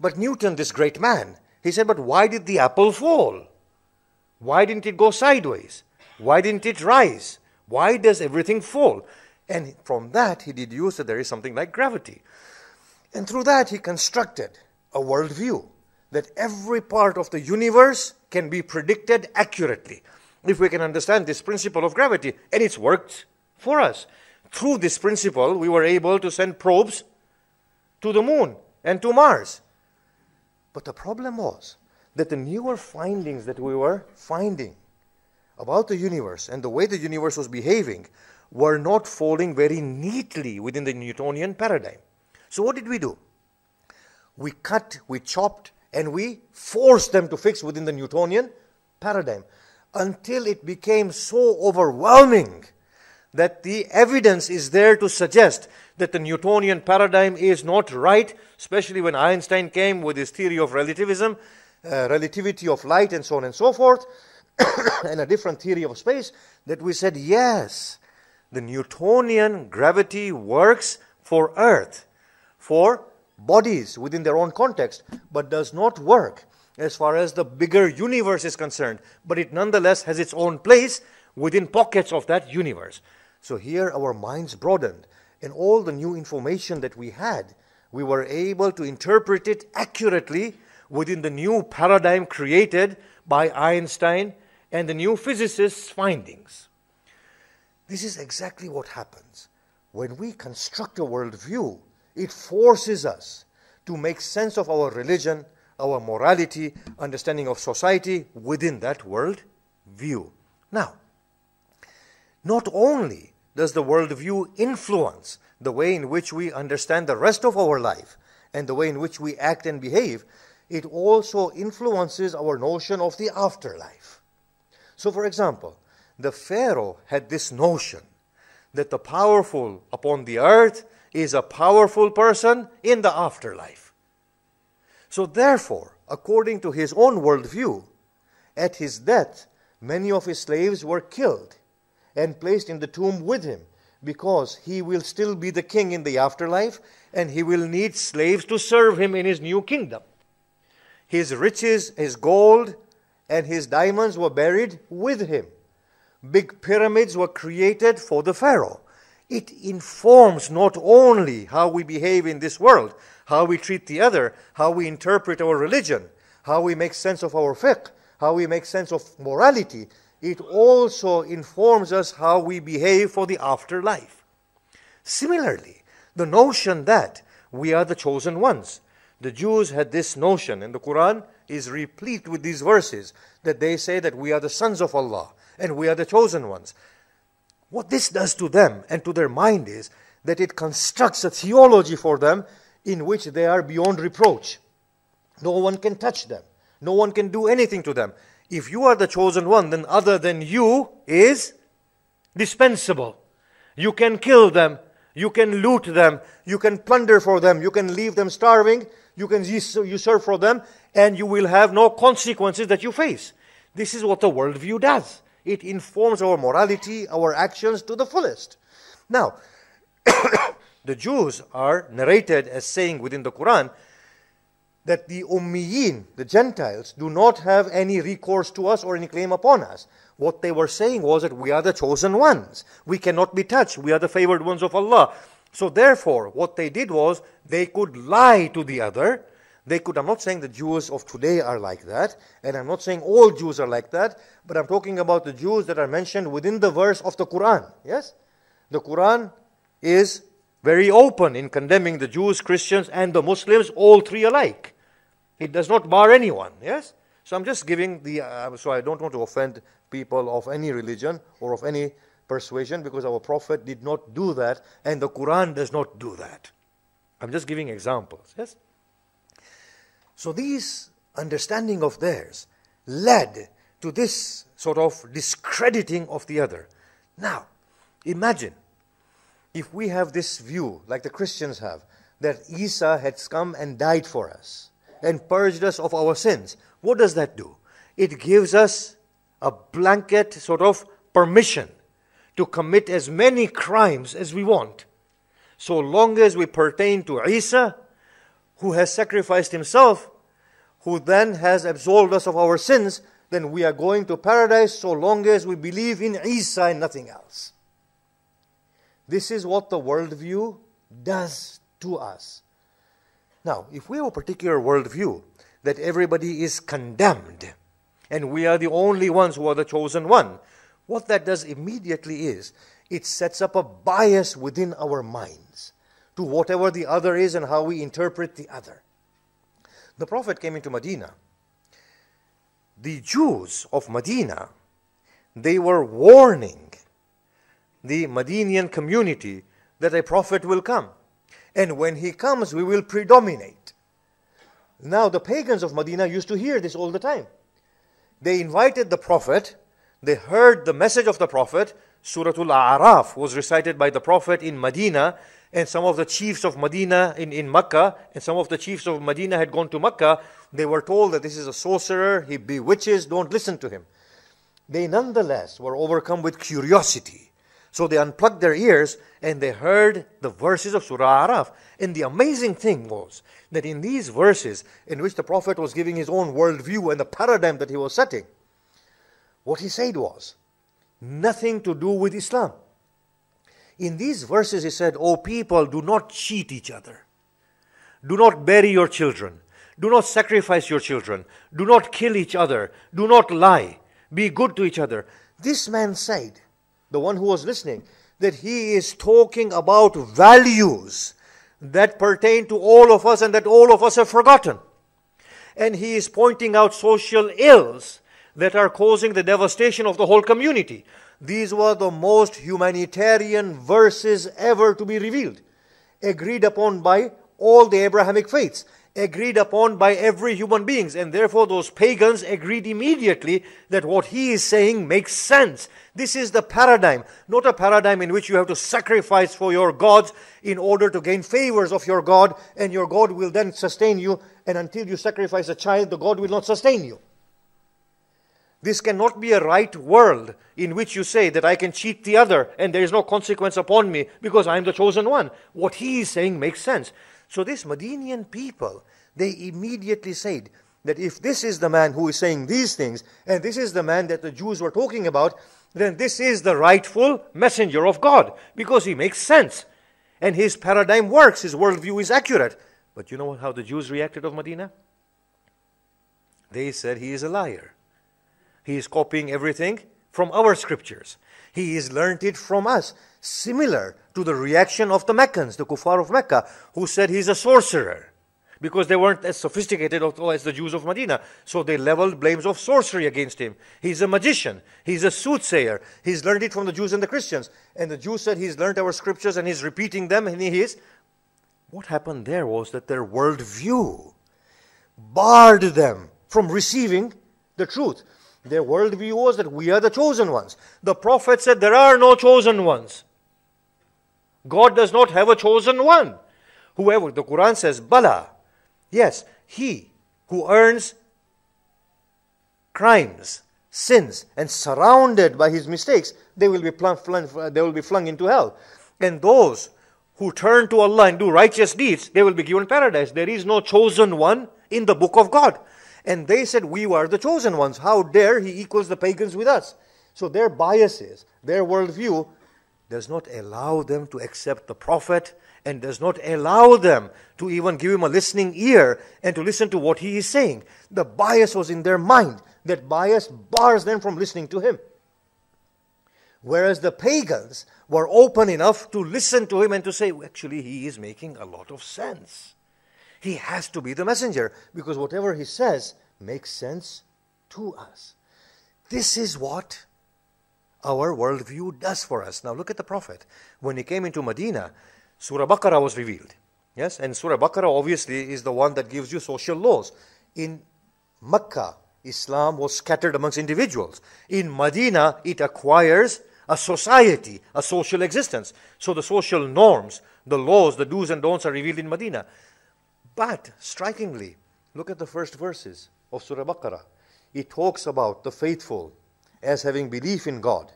But Newton, this great man, he said, But why did the apple fall? Why didn't it go sideways? Why didn't it rise? Why does everything fall? And from that, he deduced that there is something like gravity. And through that, he constructed a worldview that every part of the universe can be predicted accurately if we can understand this principle of gravity. And it's worked for us through this principle, we were able to send probes to the moon and to Mars. But the problem was that the newer findings that we were finding about the universe and the way the universe was behaving were not falling very neatly within the Newtonian paradigm. So, what did we do? We cut, we chopped, and we forced them to fix within the Newtonian paradigm until it became so overwhelming that the evidence is there to suggest that the Newtonian paradigm is not right, especially when Einstein came with his theory of relativism, uh, relativity of light, and so on and so forth, and a different theory of space, that we said, yes, the Newtonian gravity works for Earth, for bodies within their own context, but does not work as far as the bigger universe is concerned, but it nonetheless has its own place within pockets of that universe. So here our minds broadened, and all the new information that we had, we were able to interpret it accurately within the new paradigm created by Einstein and the new physicists' findings. This is exactly what happens. When we construct a worldview, it forces us to make sense of our religion, our morality, understanding of society within that world view. Now, not only does the worldview influence the way in which we understand the rest of our life and the way in which we act and behave, it also influences our notion of the afterlife. So, for example, the Pharaoh had this notion that the powerful upon the earth is a powerful person in the afterlife. So, therefore, according to his own worldview, at his death, many of his slaves were killed and placed in the tomb with him because he will still be the king in the afterlife and he will need slaves to serve him in his new kingdom. His riches, his gold, and his diamonds were buried with him. Big pyramids were created for the Pharaoh. It informs not only how we behave in this world, how we treat the other, how we interpret our religion, how we make sense of our fiqh, how we make sense of morality, it also informs us how we behave for the afterlife. Similarly, the notion that we are the chosen ones. The Jews had this notion, and the Quran is replete with these verses that they say that we are the sons of Allah. and we are the chosen ones. What this does to them and to their mind is that it constructs a theology for them in which they are beyond reproach. No one can touch them, no one can do anything to them. If you are the chosen one, then other than you is dispensable. You can kill them, you can loot them, you can plunder for them, you can leave them starving, you can usurp for them, and you will have no consequences that you face. This is what the worldview does. It informs our morality, our actions to the fullest. Now, the Jews are narrated as saying within the Quran that the Ummiyin, the Gentiles, do not have any recourse to us or any claim upon us. What they were saying was that we are the chosen ones. We cannot be touched. We are the favored ones of Allah. So therefore, what they did was they could lie to the other. They could, I'm not saying the Jews of today are like that, and I'm not saying all Jews are like that, but I'm talking about the Jews that are mentioned within the verse of the Quran. Yes? The Quran is very open in condemning the Jews, Christians, and the Muslims, all three alike. It does not bar anyone. Yes? So I'm just giving the, uh, so I don't want to offend people of any religion or of any persuasion because our Prophet did not do that and the Quran does not do that. I'm just giving examples. Yes? So these understanding of theirs led to this sort of discrediting of the other. Now, imagine if we have this view, like the Christians have, that Isa had come and died for us and purged us of our sins, what does that do? It gives us a blanket sort of permission to commit as many crimes as we want, so long as we pertain to Isa, who has sacrificed himself, who then has absolved us of our sins, then we are going to paradise so long as we believe in Isa and nothing else. This is what the worldview does to us. Now, if we have a particular worldview that everybody is condemned and we are the only ones who are the chosen one, what that does immediately is it sets up a bias within our minds to whatever the other is and how we interpret the other. The Prophet came into Medina. The Jews of Medina, they were warning the Medinian community that a prophet will come. And when he comes, we will predominate. Now, the pagans of Medina used to hear this all the time. They invited the prophet they heard the message of the Prophet. Surah Al-A'raf was recited by the Prophet in Medina, and some of the chiefs of Medina in, in Mecca, and some of the chiefs of Medina had gone to Mecca. They were told that this is a sorcerer, he bewitches, don't listen to him. They nonetheless were overcome with curiosity. So they unplugged their ears and they heard the verses of Surah Araf. And the amazing thing was that in these verses, in which the Prophet was giving his own worldview and the paradigm that he was setting, what he said was nothing to do with Islam. In these verses, he said, O people, do not cheat each other. Do not bury your children. Do not sacrifice your children. Do not kill each other. Do not lie. Be good to each other. This man said, the one who was listening, that he is talking about values that pertain to all of us and that all of us have forgotten. And he is pointing out social ills that are causing the devastation of the whole community. These were the most humanitarian verses ever to be revealed, agreed upon by all the Abrahamic faiths, agreed upon by every human beings, and therefore those pagans agreed immediately that what he is saying makes sense. This is the paradigm, not a paradigm in which you have to sacrifice for your gods in order to gain favors of your God, and your God will then sustain you, and until you sacrifice a child, the God will not sustain you. This cannot be a right world in which you say that I can cheat the other and there is no consequence upon me because I am the chosen one. What he is saying makes sense. So, this Medinian people, they immediately said that if this is the man who is saying these things, and this is the man that the Jews were talking about, then this is the rightful messenger of God because he makes sense. And his paradigm works, his worldview is accurate. But you know how the Jews reacted of Medina? They said he is a liar. He is copying everything from our scriptures. He has learned it from us, similar to the reaction of the Meccans, the kuffar of Mecca, who said he's a sorcerer because they weren't as sophisticated as the Jews of Medina. So they leveled blames of sorcery against him. He's a magician. He's a soothsayer. He's learned it from the Jews and the Christians. And the Jews said he's learned our scriptures and he's repeating them and he is. What happened there was that their worldview barred them from receiving the truth. Their worldview was that we are the chosen ones. The prophet said there are no chosen ones. God does not have a chosen one. Whoever, the Quran says, Bala. Yes, he who earns crimes, sins, and surrounded by his mistakes, they will be, flung, they will be flung into hell. And those who turn to Allah and do righteous deeds, they will be given paradise. There is no chosen one in the book of God. And they said, We were the chosen ones. How dare he equals the pagans with us? So their biases, their worldview, does not allow them to accept the Prophet and does not allow them to even give him a listening ear and to listen to what he is saying. The bias was in their mind. That bias bars them from listening to him. Whereas the pagans were open enough to listen to him and to say, actually, he is making a lot of sense. He has to be the messenger because whatever he says makes sense to us. This is what our worldview does for us. Now look at the Prophet. When he came into Medina, Surah Baqarah was revealed. Yes, and Surah Baqarah obviously is the one that gives you social laws. In Mecca, Islam was scattered amongst individuals. In Medina, it acquires a society, a social existence. So the social norms, the laws, the do's and don'ts are revealed in Medina. But strikingly, look at the first verses of Surah Baqarah. It talks about the faithful as having belief in God.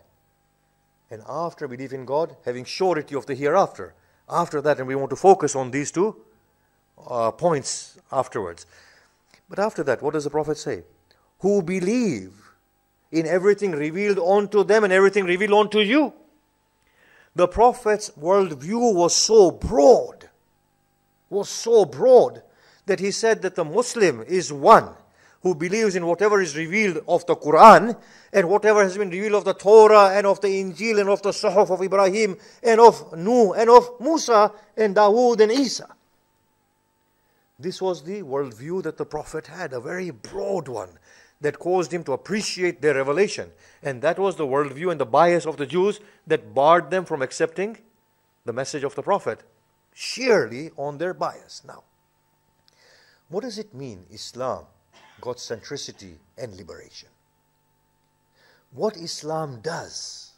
And after belief in God, having surety of the hereafter. After that, and we want to focus on these two uh, points afterwards. But after that, what does the Prophet say? Who believe in everything revealed unto them and everything revealed unto you. The Prophet's worldview was so broad, was so broad, that he said that the Muslim is one who believes in whatever is revealed of the Quran and whatever has been revealed of the Torah and of the Injil and of the Suhuf of Ibrahim and of Nuh and of Musa and Dawood and Isa. This was the worldview that the Prophet had, a very broad one that caused him to appreciate their revelation. And that was the worldview and the bias of the Jews that barred them from accepting the message of the Prophet, sheerly on their bias. Now, what does it mean, Islam? God centricity and liberation. What Islam does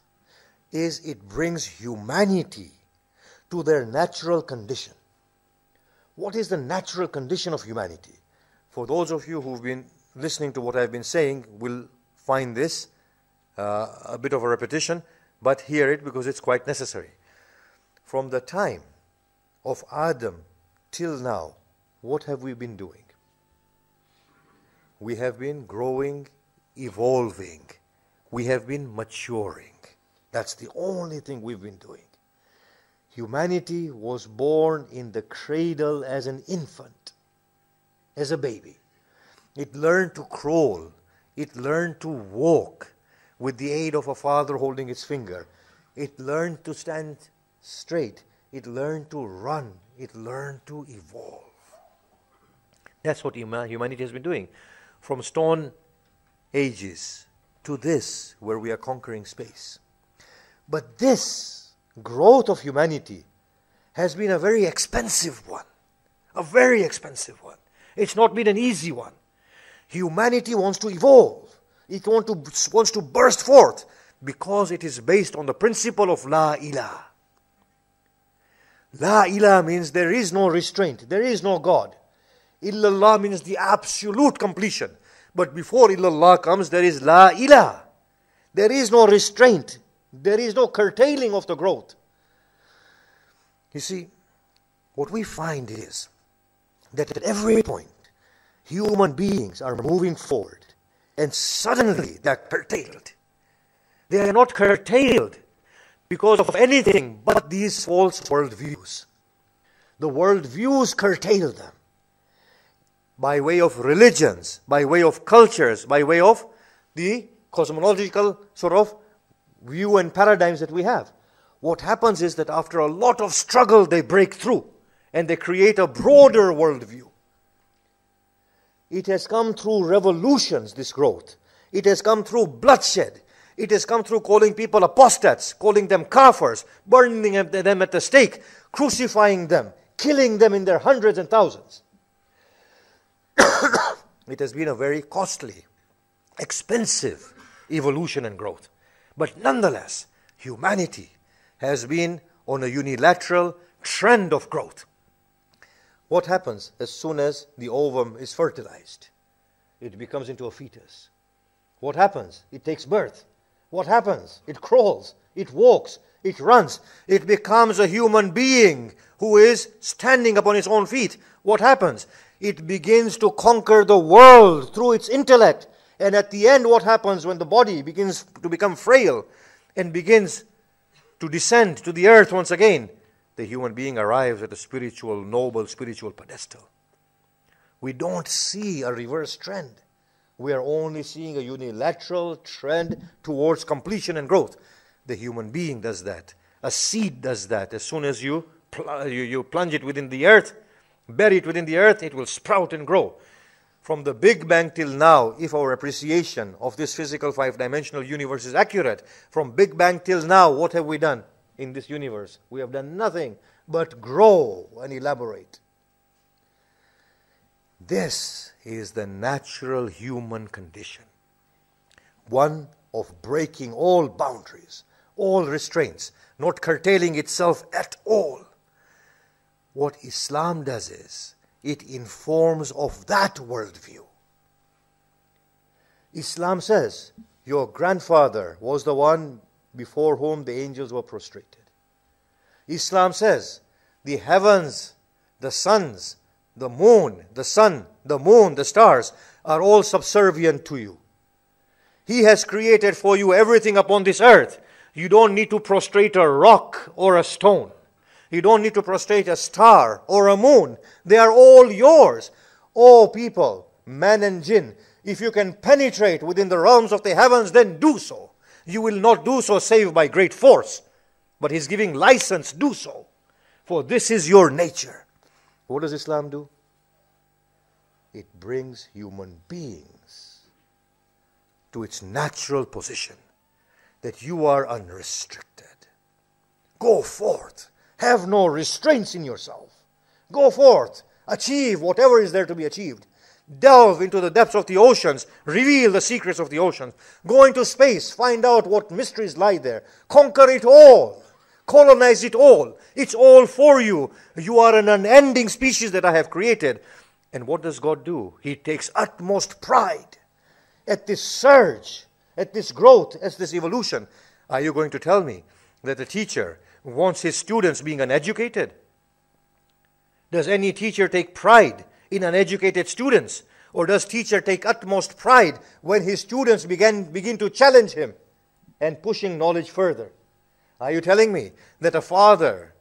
is it brings humanity to their natural condition. What is the natural condition of humanity? For those of you who've been listening to what I've been saying, will find this uh, a bit of a repetition, but hear it because it's quite necessary. From the time of Adam till now, what have we been doing? we have been growing, evolving. We have been maturing. That's the only thing we've been doing. Humanity was born in the cradle as an infant, as a baby. It learned to crawl, it learned to walk with the aid of a father holding its finger. It learned to stand straight, it learned to run, it learned to evolve. That's what humanity has been doing from stone ages to this, where we are conquering space. But this growth of humanity has been a very expensive one. A very expensive one. It's not been an easy one. Humanity wants to evolve, it want to, wants to burst forth because it is based on the principle of La ilaha. La ilaha means there is no restraint, there is no God. Illallah means the absolute completion. But before illallah comes, there is la ilah. There is no restraint. There is no curtailing of the growth. You see, what we find is that at every point, human beings are moving forward, and suddenly they're curtailed. They are not curtailed because of anything but these false worldviews. The worldviews curtail them by way of religions, by way of cultures, by way of the cosmological sort of view and paradigms that we have. What happens is that after a lot of struggle, they break through and they create a broader worldview. It has come through revolutions, this growth. It has come through bloodshed. It has come through calling people apostates, calling them kafirs, burning them at the stake, crucifying them, killing them in their hundreds and thousands. it has been a very costly, expensive evolution and growth. But nonetheless, humanity has been on a unilateral trend of growth. What happens as soon as the ovum is fertilized? It becomes into a fetus. What happens? It takes birth. What happens? It crawls, it walks, it runs. It becomes a human being who is standing upon its own feet. What happens? It begins to conquer the world through its intellect. And at the end, what happens when the body begins to become frail and begins to descend to the earth once again? The human being arrives at a spiritual, noble spiritual pedestal. We don't see a reverse trend. We are only seeing a unilateral trend towards completion and growth. The human being does that. A seed does that. As soon as you, pl- you, you plunge it within the earth, bury it within the earth, it will sprout and grow. From the Big Bang till now, if our appreciation of this physical five dimensional universe is accurate, from Big Bang till now, what have we done in this universe? We have done nothing but grow and elaborate. This is the natural human condition. One of breaking all boundaries, all restraints, not curtailing itself at all. What Islam does is, it informs of that worldview. Islam says, Your grandfather was the one before whom the angels were prostrated. Islam says, The heavens, the suns, the moon, the sun, the moon, the stars are all subservient to you. He has created for you everything upon this earth. You don't need to prostrate a rock or a stone. You don't need to prostrate a star or a moon. They are all yours. O people, man and jinn, if you can penetrate within the realms of the heavens, then do so. You will not do so save by great force. But He's giving license, do so. For this is your nature. What does Islam do? It brings human beings to its natural position that you are unrestricted. Go forth. Have no restraints in yourself. Go forth. Achieve whatever is there to be achieved. Delve into the depths of the oceans. Reveal the secrets of the oceans. Go into space. Find out what mysteries lie there. Conquer it all. Colonize it all. It's all for you. You are an unending species that I have created. And what does God do? He takes utmost pride at this surge, at this growth, at this evolution. Are you going to tell me that the teacher wants his students being uneducated? Does any teacher take pride in uneducated students? Or does teacher take utmost pride when his students begin, begin to challenge him and pushing knowledge further? Are you telling me that a father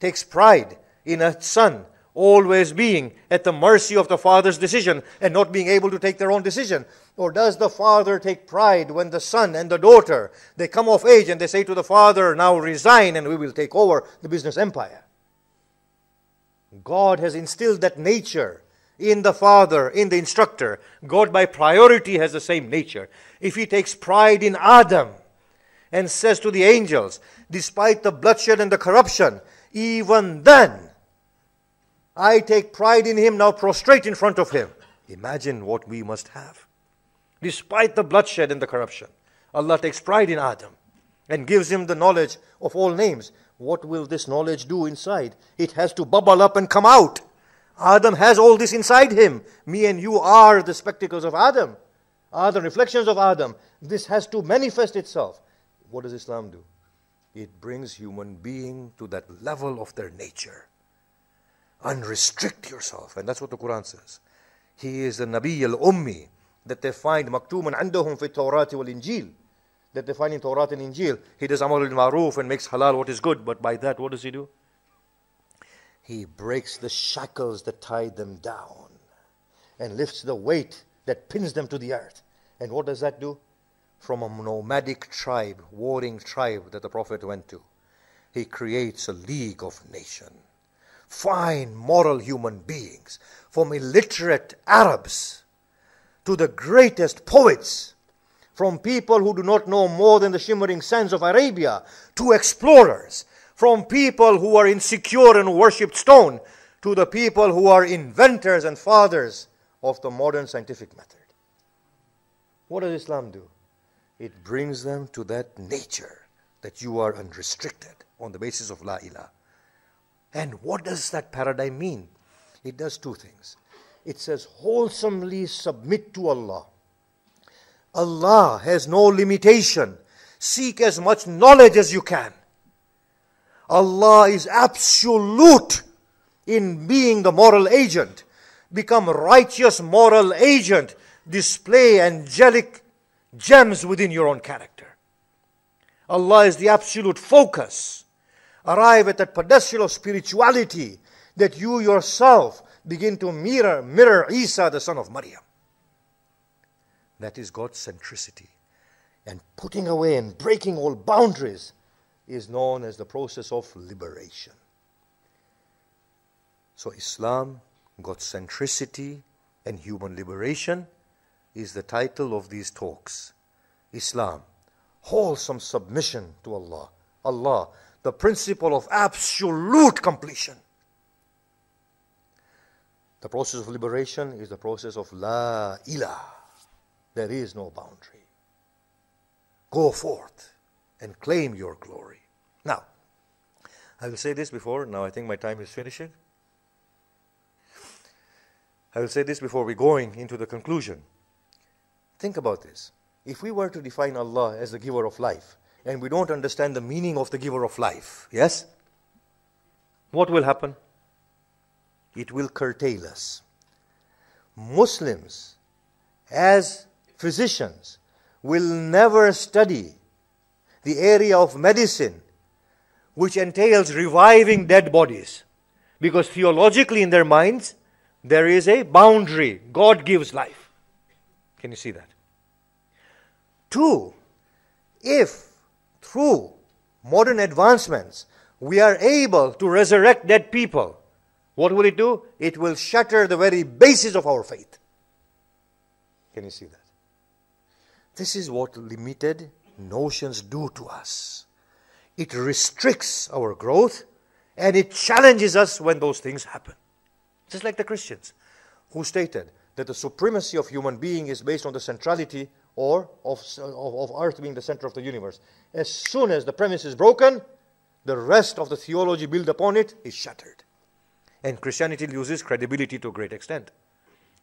takes pride in a son always being at the mercy of the father's decision and not being able to take their own decision? Or does the father take pride when the son and the daughter they come of age and they say to the father, "Now resign and we will take over the business empire"? God has instilled that nature in the father, in the instructor. God by priority has the same nature. If he takes pride in Adam and says to the angels, despite the bloodshed and the corruption, even then I take pride in him, now prostrate in front of him. Imagine what we must have. Despite the bloodshed and the corruption, Allah takes pride in Adam and gives him the knowledge of all names. What will this knowledge do inside? It has to bubble up and come out. Adam has all this inside him. Me and you are the spectacles of Adam, are the reflections of Adam. This has to manifest itself What does Islam do? It brings human being to that level of their nature. Unrestrict yourself. And that's what the Quran says. He is the Nabi al-Ummi that they find maktuman عندهم في التوراة والإنجيل that they find in Torah and Injil. He does amal al-ma'ruf and makes halal what is good. But by that, what does he do? He breaks the shackles that tie them down and lifts the weight that pins them to the earth. And what does that do? From a nomadic tribe, warring tribe that the Prophet went to, he creates a league of nation fine, moral human beings, from illiterate Arabs to the greatest poets, from people who do not know more than the shimmering sands of Arabia to explorers, from people who are insecure and worshipped stone to the people who are inventors and fathers of the modern scientific method. What does Islam do? It brings them to that nature that you are unrestricted on the basis of La ilaha. And what does that paradigm mean? It does two things. It says, wholesomely submit to Allah. Allah has no limitation. Seek as much knowledge as you can. Allah is absolute in being the moral agent. Become righteous moral agent. Display angelic gems within your own character. Allah is the absolute focus. Arrive at that pedestal of spirituality that you yourself begin to mirror, mirror Isa, the son of Maryam. That is God's centricity. And putting away and breaking all boundaries is known as the process of liberation. So, Islam, God's centricity, and human liberation is the title of these talks. Islam, wholesome submission to Allah. Allah, the principle of absolute completion. The process of liberation is the process of La ilah. There is no boundary. Go forth and claim your glory. Now, I will say this before, now I think my time is finishing. I will say this before we going into the conclusion. Think about this. If we were to define Allah as the giver of life, and we don't understand the meaning of the giver of life, yes? What will happen? It will curtail us. Muslims, as physicians, will never study the area of medicine which entails reviving dead bodies. Because theologically, in their minds, there is a boundary. God gives life. Can you see that? Two, if through modern advancements we are able to resurrect dead people, what will it do? It will shatter the very basis of our faith. Can you see that? This is what limited notions do to us. It restricts our growth and it challenges us when those things happen. Just like the Christians who stated that the supremacy of human being is based on the centrality or of, of, of earth being the center of the universe. As soon as the premise is broken, the rest of the theology built upon it is shattered. And Christianity loses credibility to a great extent.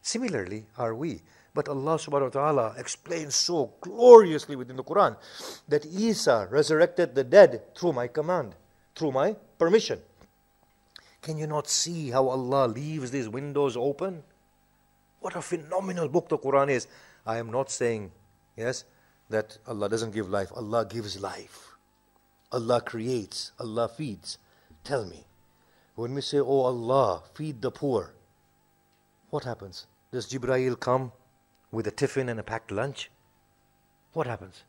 Similarly, are we. But Allah subhanahu wa ta'ala explains so gloriously within the Quran that Isa resurrected the dead through my command, through my permission. Can you not see how Allah leaves these windows open? What a phenomenal book the Quran is. I am not saying, yes, that Allah doesn't give life. Allah gives life. Allah creates. Allah feeds. Tell me, when we say, Oh Allah, feed the poor, what happens? Does Jibrail come with a tiffin and a packed lunch? What happens?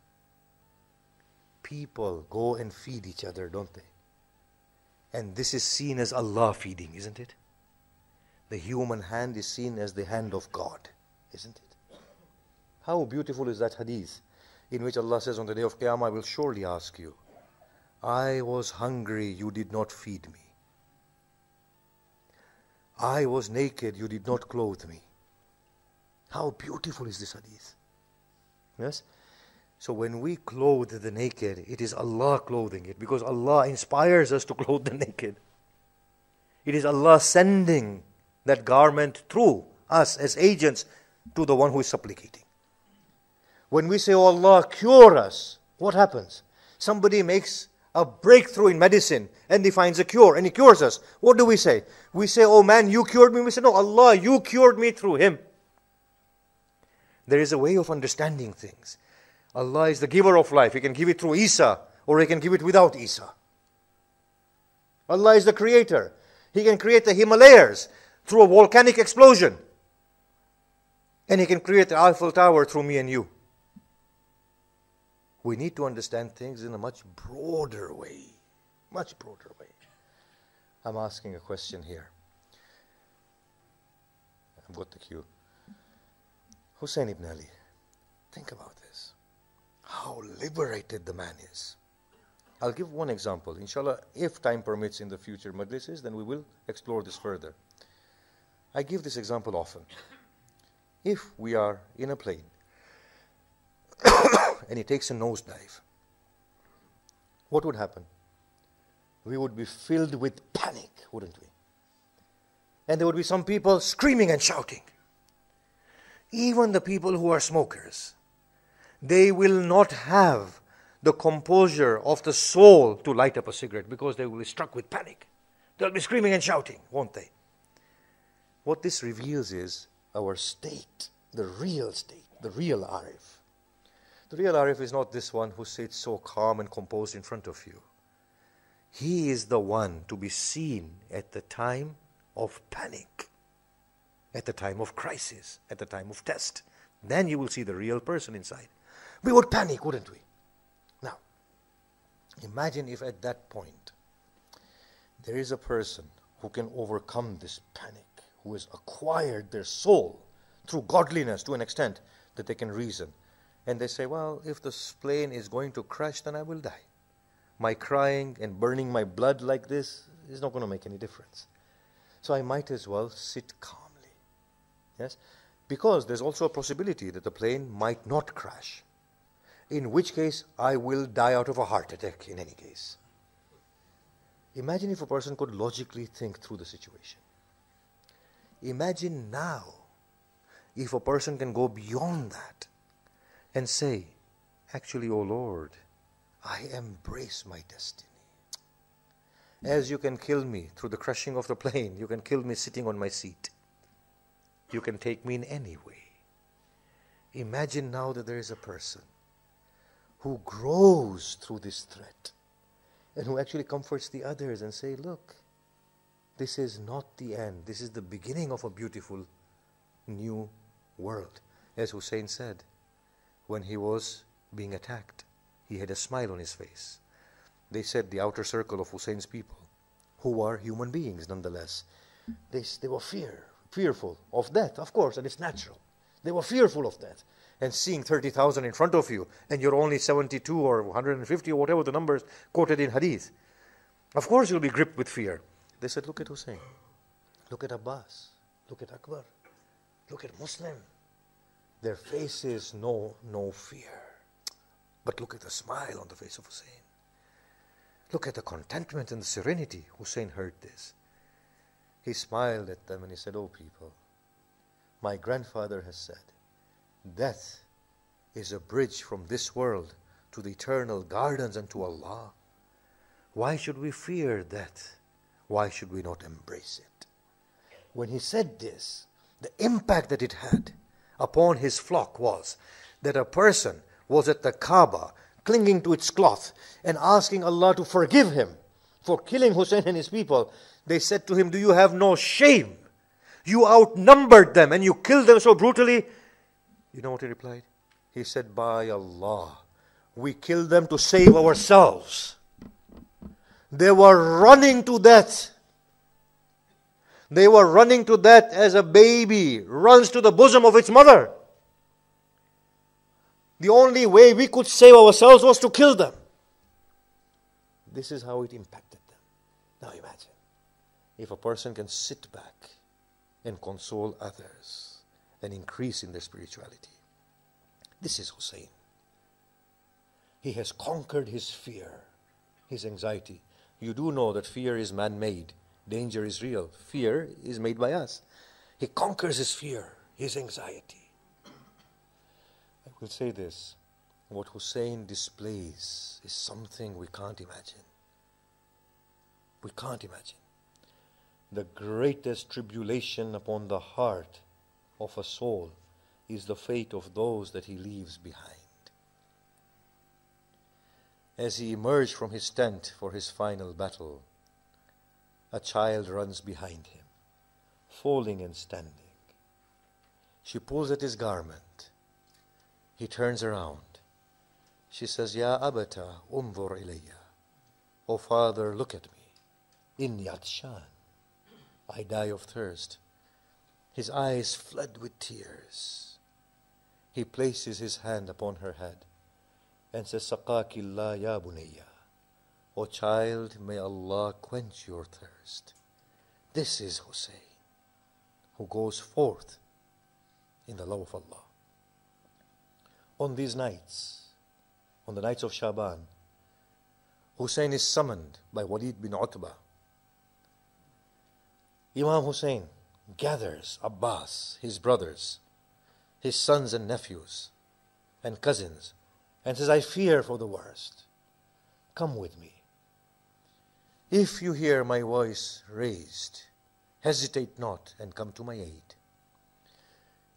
People go and feed each other, don't they? And this is seen as Allah feeding, isn't it? The human hand is seen as the hand of God, isn't it? How beautiful is that hadith in which Allah says on the day of Qiyamah, I will surely ask you, I was hungry, you did not feed me. I was naked, you did not clothe me. How beautiful is this hadith? Yes? So when we clothe the naked, it is Allah clothing it because Allah inspires us to clothe the naked. It is Allah sending that garment through us as agents to the one who is supplicating. When we say, Oh Allah, cure us, what happens? Somebody makes a breakthrough in medicine and he finds a cure and he cures us. What do we say? We say, Oh man, you cured me. We say, No, Allah, you cured me through him. There is a way of understanding things. Allah is the giver of life. He can give it through Isa or He can give it without Isa. Allah is the creator. He can create the Himalayas through a volcanic explosion. And He can create the Eiffel Tower through me and you. We need to understand things in a much broader way. Much broader way. I'm asking a question here. I've got the cue. Hussein ibn Ali, think about this. How liberated the man is. I'll give one example. Inshallah, if time permits in the future majlises, then we will explore this further. I give this example often. If we are in a plane and it takes a nosedive, what would happen? We would be filled with panic, wouldn't we? And there would be some people screaming and shouting. Even the people who are smokers, they will not have the composure of the soul to light up a cigarette because they will be struck with panic. They'll be screaming and shouting, won't they? What this reveals is our state, the real state, the real Arif. The real Arif is not this one who sits so calm and composed in front of you. He is the one to be seen at the time of panic, at the time of crisis, at the time of test. Then you will see the real person inside. We would panic, wouldn't we? Now, imagine if at that point there is a person who can overcome this panic, who has acquired their soul through godliness to an extent that they can reason. And they say, Well, if this plane is going to crash, then I will die. My crying and burning my blood like this is not going to make any difference. So I might as well sit calmly. Yes? Because there's also a possibility that the plane might not crash. In which case, I will die out of a heart attack in any case. Imagine if a person could logically think through the situation. Imagine now if a person can go beyond that and say, Actually, O Lord, I embrace my destiny. As you can kill me through the crushing of the plane, you can kill me sitting on my seat. You can take me in any way. Imagine now that there is a person who grows through this threat and who actually comforts the others and say, look, this is not the end. This is the beginning of a beautiful new world. As Hussein said, when he was being attacked, he had a smile on his face. They said the outer circle of Hussein's people, who are human beings nonetheless, they, they were fear, fearful of death, of course, and it's natural. They were fearful of death. And seeing 30,000 in front of you, and you're only 72 or 150 or whatever the numbers quoted in Hadith, of course you'll be gripped with fear. They said, Look at Hussein. Look at Abbas. Look at Akbar. Look at Muslim. Their faces know no fear. But look at the smile on the face of Hussein. Look at the contentment and the serenity. Hussein heard this. He smiled at them and he said, Oh, people, my grandfather has said, death is a bridge from this world to the eternal gardens and to Allah. Why should we fear death? Why should we not embrace it? When he said this, the impact that it had upon his flock was that a person was at the Kaaba clinging to its cloth and asking Allah to forgive him for killing Hussein and his people. They said to him, Do you have no shame? You outnumbered them and you killed them so brutally. You know what he replied? He said, By Allah, we killed them to save ourselves. They were running to death. They were running to death as a baby runs to the bosom of its mother. The only way we could save ourselves was to kill them. This is how it impacted them. Now imagine if a person can sit back and console others and increase in their spirituality. This is Hussein. He has conquered his fear, his anxiety. You do know that fear is man made, danger is real. Fear is made by us. He conquers his fear, his anxiety. I will say this what Hussein displays is something we can't imagine. We can't imagine. The greatest tribulation upon the heart of a soul is the fate of those that he leaves behind. As he emerged from his tent for his final battle, a child runs behind him, falling and standing. She pulls at his garment. He turns around. She says, Ya abata, umvur ilayya. O father, look at me. Inni atshan. I die of thirst. His eyes flood with tears. He places his hand upon her head and says, Saqakillah ya bunayya. O child, may Allah quench your thirst. This is Hussein, who goes forth in the love of Allah. On these nights, on the nights of Shaban, Hussein is summoned by Walid bin Utbah. Imam Hussein gathers Abbas, his brothers, his sons and nephews, and cousins, and says, I fear for the worst. Come with me. If you hear my voice raised, hesitate not and come to my aid.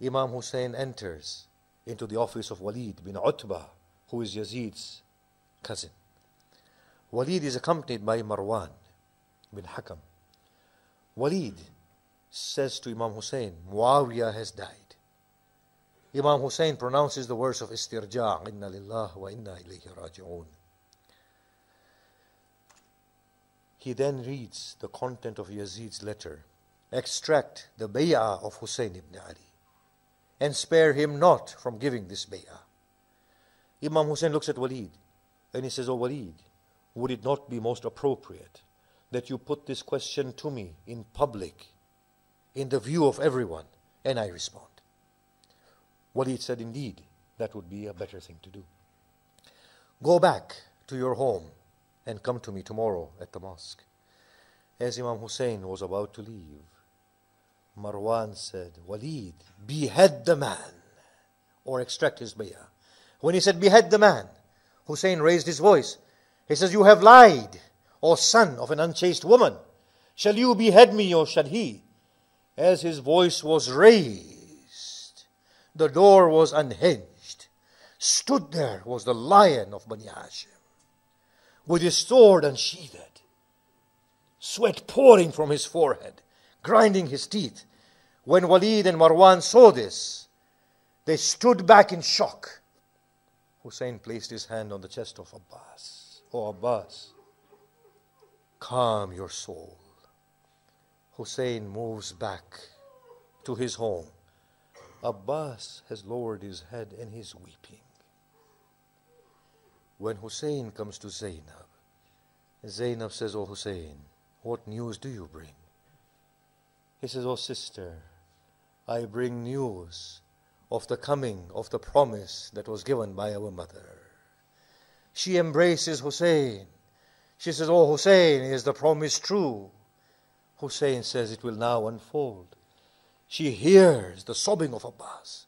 Imam Hussein enters into the office of Walid bin Utbah, who is Yazid's cousin. Walid is accompanied by Marwan bin Hakam. Walid says to Imam Hussein, Muawiyah has died. Imam Hussein pronounces the words of istirja' inna lillah wa inna ilayhi raji'un. He then reads the content of Yazid's letter, extract the bay'ah of Hussein ibn Ali, and spare him not from giving this bay'ah. Imam Hussein looks at Walid and he says, Oh Walid, would it not be most appropriate that you put this question to me in public, in the view of everyone? And I respond. Walid said, Indeed, that would be a better thing to do. Go back to your home and come to me tomorrow at the mosque. As Imam Hussein was about to leave, Marwan said, Walid, behead the man or extract his bayah. When he said, behead the man, Hussein raised his voice. He says, You have lied, O son of an unchaste woman. Shall you behead me or shall he? As his voice was raised, the door was unhinged. Stood there was the lion of Bani Hashim with his sword unsheathed, sweat pouring from his forehead, grinding his teeth. When Walid and Marwan saw this, they stood back in shock. Hussein placed his hand on the chest of Abbas. Oh, Abbas, calm your soul. Hussein moves back to his home. Abbas has lowered his head and he's weeping. When Hussein comes to Zainab, Zainab says, Oh Hussein, what news do you bring? He says, Oh sister, I bring news of the coming of the promise that was given by our mother. She embraces Hussein. She says, Oh Hussein, is the promise true? Hussein says, It will now unfold She hears the sobbing of Abbas.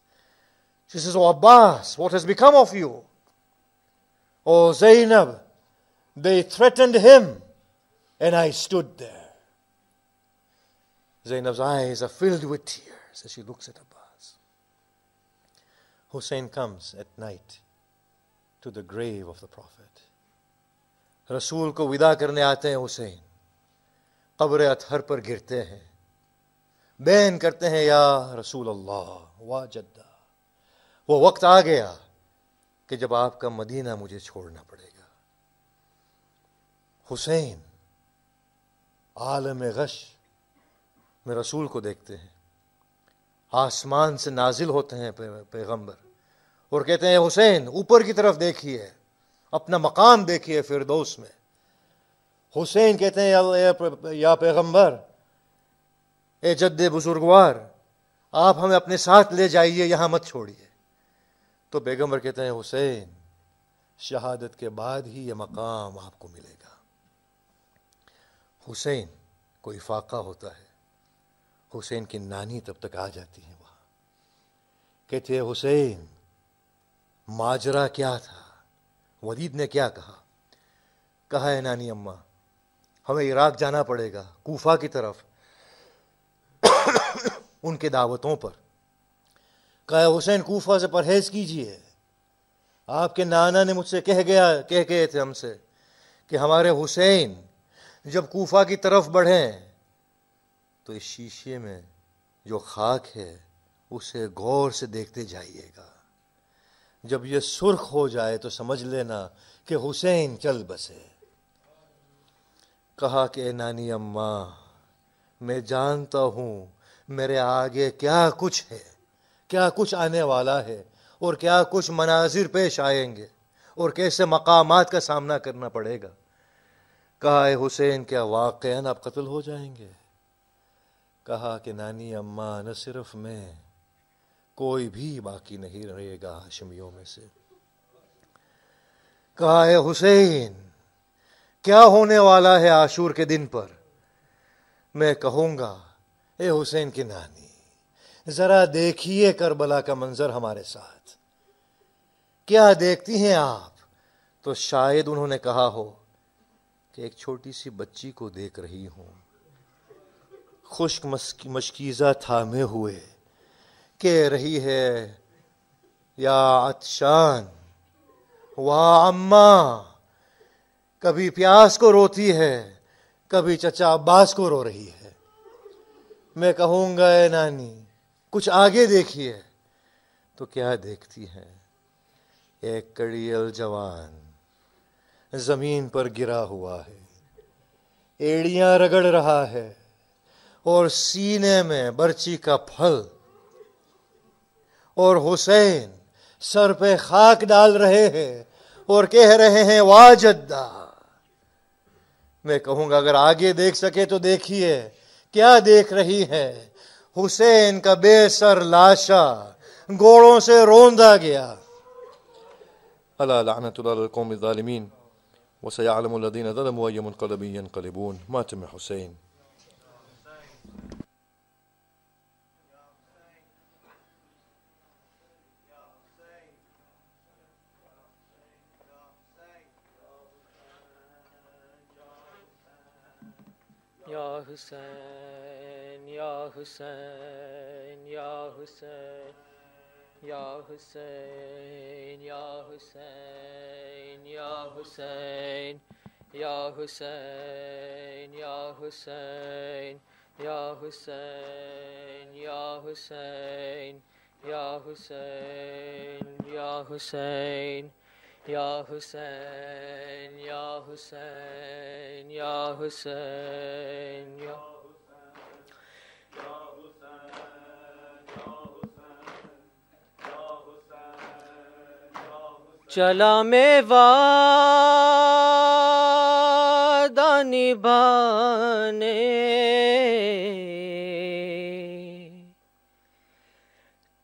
She says, Oh Abbas, what has become of you? Oh Zainab, they threatened him, and I stood there. Zainab's eyes are filled with tears as she looks at Abbas. Hussein comes at night to the grave of the Prophet. रसूल को विदा करने आते हैं हुसैन कब्र अतहर पर गिरते हैं بین کرتے ہیں، یا رسول اللہ، وا جدہ۔ وہ وقت آ گیا کہ جب آپ کا مدینہ مجھے چھوڑنا پڑے گا۔ حسین، عالم غش میں رسول کو دیکھتے ہیں۔ آسمان سے نازل ہوتے ہیں پیغمبر۔ اور کہتے ہیں، حسین، اوپر کی طرف دیکھیے، اپنا مقام دیکھیے فردوس میں۔ حسین کہتے ہیں یا پیغمبر اے جد بزرگوار، آپ ہمیں اپنے ساتھ لے جائیے، یہاں مت چھوڑیے۔ تو بیگمبر کہتے ہیں، حسین، شہادت کے بعد ہی یہ مقام آپ کو ملے گا۔ حسین کو افاقہ ہوتا ہے۔ حسین کی نانی تب تک آ جاتی ہے وہاں۔ کہتے ہیں، حسین، ماجرا کیا تھا؟ ودید نے کیا کہا؟ کہا ہے، نانی اماں، ہمیں عراق جانا پڑے گا، کوفہ کی طرف۔ ان کے دعوتوں پر۔ کہا حسین کوفہ سے پرہیز کیجیے آپ کے نانا نے مجھ سے کہہ گیا، کہہ گئے تھے ہم سے کہ ہمارے حسین جب کوفہ کی طرف بڑھیں تو اس شیشے میں جو خاک ہے، اسے غور سے دیکھتے جائیے گا۔ جب یہ سرخ ہو جائے تو سمجھ لینا کہ حسین چل بسے۔ کہا کہ اے نانی اماں، میں جانتا ہوں میرے آگے کیا کچھ ہے؟ کیا کچھ آنے والا ہے؟ اور کیا کچھ مناظر پیش آئیں گے؟ اور کیسے مقامات کا سامنا کرنا پڑے گا؟ کہا، اے حسین، کیا واقع آپ قتل ہو جائیں گے؟ کہا کہ نانی اماں، نہ صرف میں، کوئی بھی باقی نہیں رہے گا ہاشمیوں میں سے۔ کہا، اے حسین، کیا ہونے والا ہے عاشور کے دن پر؟ میں کہوں گا اے حسین کی نانی، ذرا دیکھیے کربلا کا منظر ہمارے ساتھ۔ کیا دیکھتی ہیں آپ؟ تو شاید انہوں نے کہا ہو کہ ایک چھوٹی سی بچی کو دیکھ رہی ہوں۔ خشک مشکیزہ تھامے ہوئے کہہ رہی ہے، یا اتشان واہ اماں کبھی پیاس کو روتی ہے، کبھی چچا عباس کو رو رہی ہے۔ میں کہوں گا، اے نانی، کچھ آگے دیکھیے۔ تو کیا دیکھتی ہے؟ ایک کڑیل جوان زمین پر گرا ہوا ہے۔ ایڑیاں رگڑ رہا ہے اور سینے میں برچی کا پھل۔ اور حسین سر پہ خاک ڈال رہے ہیں اور کہہ رہے ہیں، واجدہ! میں کہوں گا، اگر آگے دیکھ سکے تو دیکھیے۔ क्या देख रही है हुसैन का बेसर लाशा गोड़ों से रोंदा गया
अला लानतुल्लाह ज़ालिमीन वसयअलमु الذين ظلموا أي منقلب ينقلبون ماتم حسين
Ya Hussein, Ya Hussein, Ya Hussein, Ya Hussein, Ya Hussein, Ya Hussein, Ya Hussein, Ya Hussein, Ya Hussein, Ya Hussein, Ya Hussein, Ya Hussein. Ya Hussein, Ya Hussein, Ya چلا میں وعدہ نبھانے۔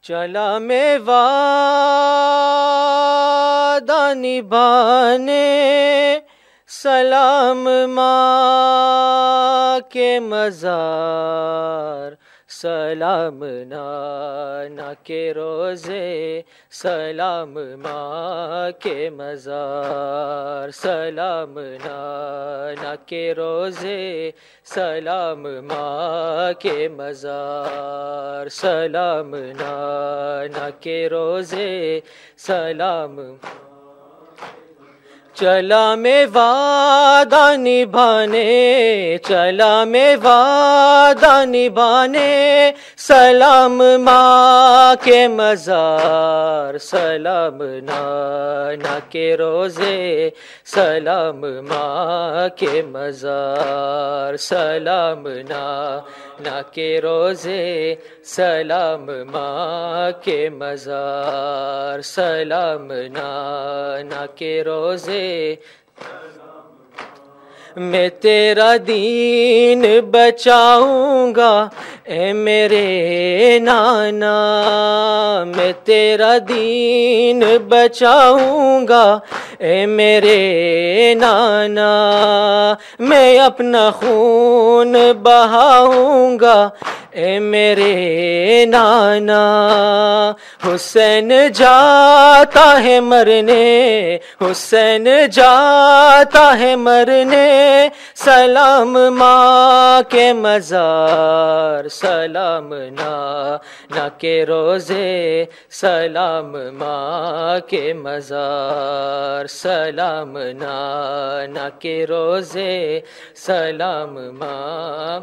چلا میں وعدہ نبھانے۔ سلام ماں کے مزار۔ سلام نانا کے روزے، سلام ماں کے مزار، سلام نانا کے روزے، سلام ماں کے مزار، سلام نانا کے روزے، سلام چلا میں وعدہ نبھانے، چلا میں وعدہ نبھانے، سلام ماں کے مزار، سلام نانا کے روزے سلام ماں کے مزار، سلام نا کے روزے، سلام ماں کے مزار، سلام نا کے روزے۔ میں تیرا دین بچاؤں گا، اے میرے نانا، میں تیرا دین بچاؤں گا، اے میرے نانا، میں اپنا خون بہاؤں گا اے میرے نانا، حسین جاتا ہے مرنے، حسین جاتا ہے مرنے، سلام ماں کے مزار، سلام نانا کے روزے، سلام ماں کے مزار، سلام نانا کے روزے، سلام ماں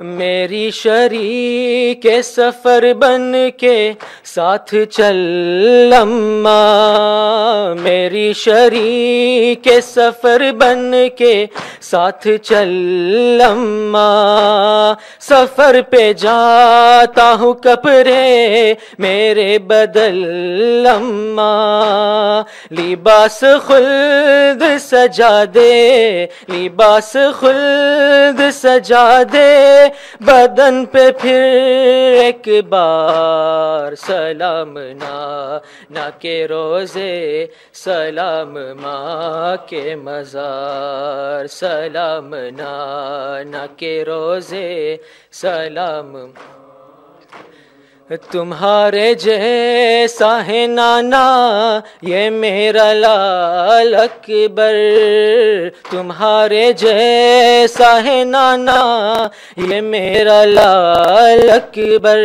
میری شریک سفر بن کے ساتھ چل میری میری شریک سفر بن کے ساتھ چل اماں سفر پہ جاتا ہوں کپڑے میرے بدل اماں لباس خلد سجا دے، لباس خلد سجا دے۔ بدن پہ پھر ایک بار سلام نا نہ کے روزے، سلام، ماں کے مزار، سلام نا نہ کے روزے، سلام۔ تمہارے جیسا ہے نانا، یہ میرا لال اکبر۔ تمہارے جیسا ہے نانا، یہ میرا لال اکبر۔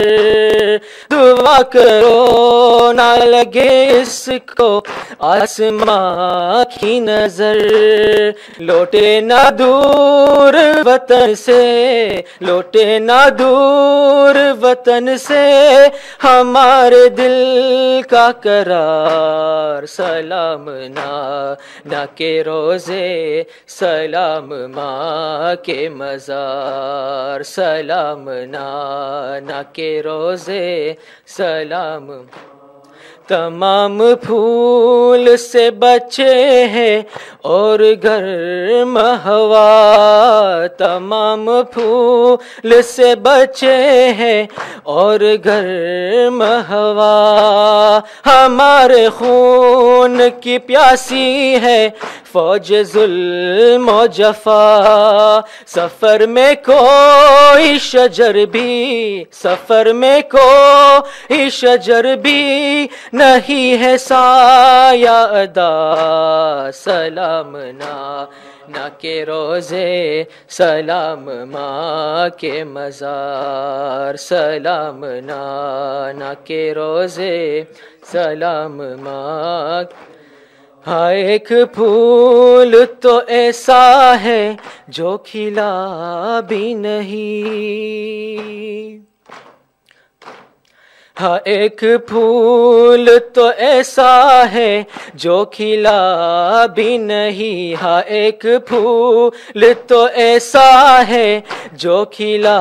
دعا کرو نہ لگے اس کو آسمان کی نظر۔ لوٹے نہ دور وطن سے، لوٹے نہ دور وطن سے۔ ہمارے دل کا قرار، سلام نا نہ کے روزے، سلام ماں کے مزار، سلام نا نہ کے روزے، سلام تمام پھول سے بچے ہیں اور گرم ہوا تمام پھول سے بچے ہیں اور گرم ہوا ہمارے خون کی پیاسی ہے فوج ظلم و جفا سفر میں کوئی شجر بھی سفر میں کوئی شجر بھی نہیں ہے سایہ ادا سلام نا نہ کہ روزے، سلام، ماں کے مزار، سلام نا نہ کہ روزے، سلام، ماں۔ ہاں ایک پھول تو ایسا ہے جو کھلا بھی نہیں۔ ہاں ایک پھول تو ایسا ہے جو کھلا بھی نہیں ہاں ایک پھول تو ایسا ہے جو کھلا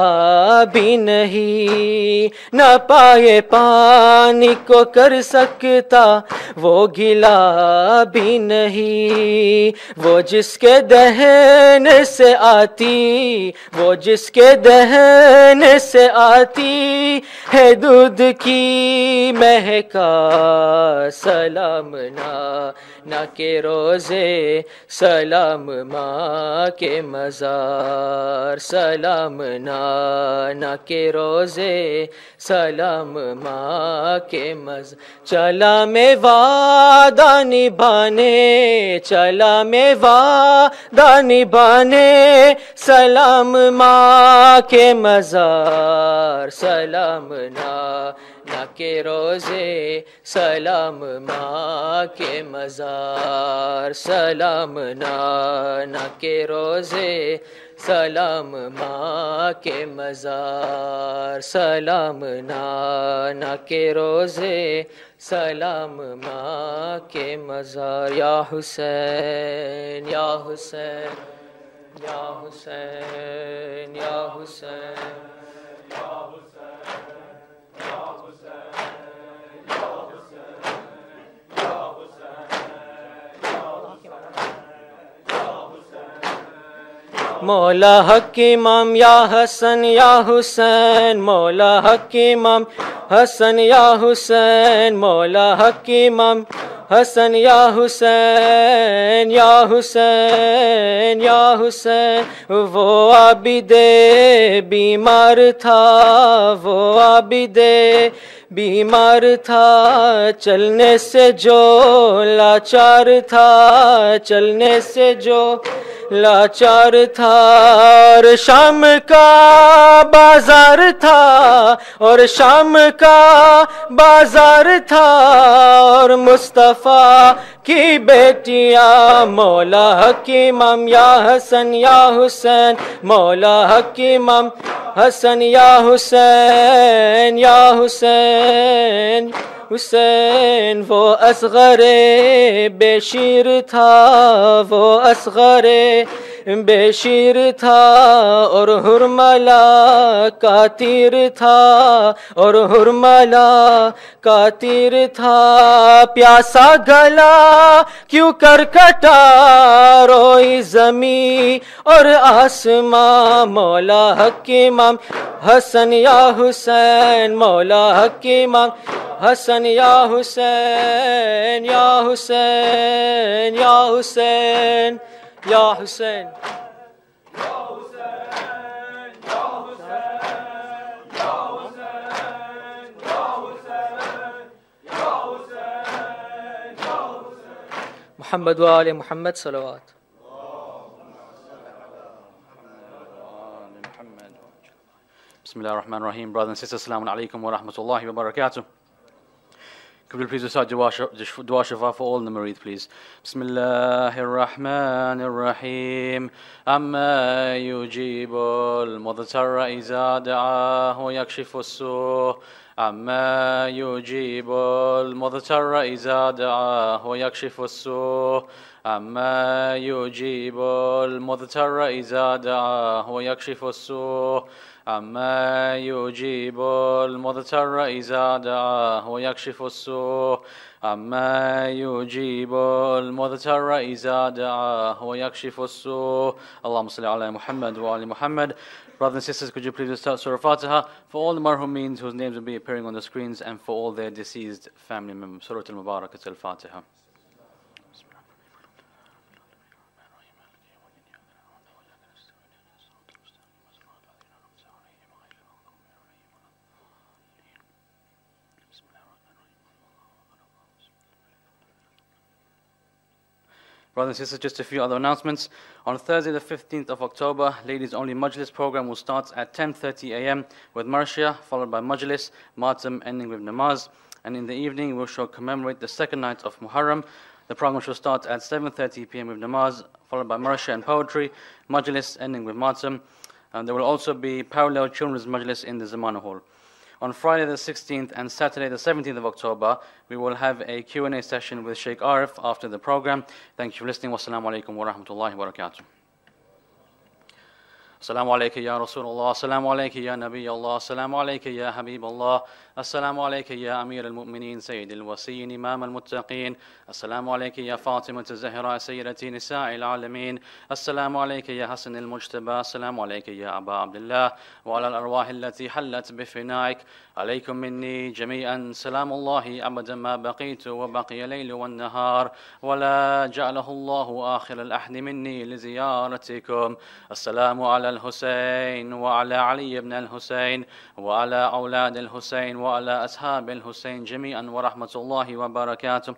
بھی نہیں۔ نہ پائے پانی کو کر سکتا، وہ گلا بھی نہیں۔ وہ جس کے دہن سے آتی، وہ جس کے دہن سے آتی ہے دودھ کی مہکا سلام نا نہ کے روزے سلام، ماں کے مزار سلام، نا نہ کے روزے سلام، ماں کے مز، چلا میں وعدہ نبھانے، چلا میں وعدہ نبھانے، سلام، ماں کے مزار سلام، نا نہ کہ روزے، سلام ماں کے مزار، سلام نہ کہ روزے، سلام ماں کے مزار، سلام نانا کے روزے، سلام ماں کے مزار۔ یا حسین یا حسین یا حسین یا حسین۔ مولا حق امام یا حسن یا حسین، مولا حق امام حسن یا حسین، مولا حق امام حسن یا حسین یا حسین یا حسین۔ وہ عابد بیمار تھا، وہ عابد بیمار تھا۔ چلنے سے جو لاچار تھا، چلنے سے جو لاچار تھا اور شام کا بازار تھا، اور شام کا بازار تھا، اور مصطفیٰ کی بیٹیاں، مولا حکیم یا حسن یا حسین، مولا حکیم حسن یا حسین یا حسین۔ حسین و اصغر بشیر تا و اصغر بے شیر تھا اور حرملا کا تیر تھا، اور حرملا کا تیر تھا۔ پیاسا گلا کیوں کر کٹا روئی زمیں اور آسماں۔ مولا حق امام حسن یا حسین، مولا حق امام حسن یا حسین یا حسین یا حسین۔ يا حسين. محمد وآل محمد صلوات.
بسم الله الرحمن الرحيم. Brothers and sisters السلام عليكم ورحمة الله وبركاته Could we please recite dua sh- dua shafa for all the Marid, please? Bismillah ar-Rahman ar-Rahim. Amma yujibu al-mudhtarra iza da'ah wa yakshifu as-su' عما يجيب المضطر إذا دعاه ويكشف السوء عما يجيب المضطر إذا دعاه ويكشف السوء عما يجيب المضطر إذا دعاه ويكشف السوء عما يجيب المضطر إذا دعاه ويكشف السوء اللهم صل على محمد وآل محمد Brothers and sisters, could you please start Surah Fatiha for all the marhumeens whose names will be appearing on the screens and for all their deceased family members. Surah Al-Mubarakat Al-Fatiha. Brothers and sisters, just a few other announcements. On Thursday, the 15th of October, Ladies Only Majlis program will start at 10.30 a.m. with Marshia, followed by Majlis, Matam, ending with Namaz. And in the evening, we shall commemorate the second night of Muharram. The program shall start at 7.30 p.m. with Namaz, followed by Marshia and Poetry, Majlis, ending with Matam. And there will also be parallel children's Majlis in the Zamana Hall. On Friday the 16th and Saturday the 17th of October, we will have a Q&A session with Sheikh Arif after the program. Thank you for listening. Wassalamu alaikum wa rahmatullahi wa barakatuh. Assalamu alaikum ya Rasulullah, Assalamu alaikum ya Nabi Allah, Assalamu alaikum ya Habib Allah. السلام عليك يا أمير المؤمنين سيد الوصيين إمام المتقين. السلام عليك يا فاطمة الزهراء سيدة نساء العالمين. السلام عليك يا حسن المجتبى. السلام عليك يا أبا عبد الله وعلى الأرواح التي حلت بفنائك. عليكم مني جميعا سلام الله أبدا ما بقيت وبقي الليل والنهار. ولا جعله الله آخر الأحد مني لزيارتكم. السلام على الحسين وعلى علي بن الحسين وعلى أولاد الحسين وعلى أصحاب الحسين جميعا ورحمة الله وبركاته.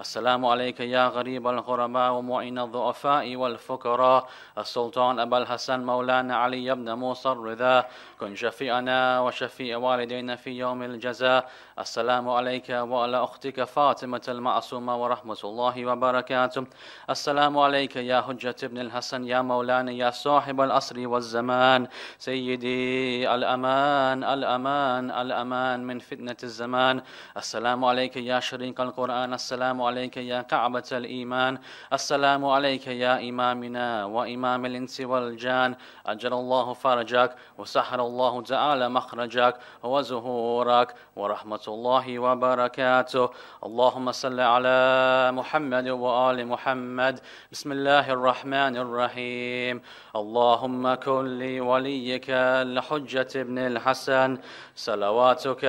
السلام عليك يا غريب الغرباء ومعين الضعفاء والفقراء السلطان أبا الحسن مولانا علي بن موسى الرضا كن شفيعنا وشفيع والدينا في يوم الجزاء السلام عليك وعلى أختك فاطمة المعصومة ورحمة الله وبركاته السلام عليك يا حجة ابن الحسن يا مولانا يا صاحب الأسر والزمان سيدي الأمان الأمان الأمان من فتنة الزمان السلام عليك يا شريك القرآن السلام عليك يا كعبة الإيمان. السلام عليك يا إمامنا وإمام الإنس والجان. أجل الله فرجك وسحر الله تعالى مخرجك وزهورك ورحمة الله وبركاته. اللهم صل على محمد وآل محمد. بسم الله الرحمن الرحيم. اللهم كن لوليك الحجة ابن الحسن. صلواتك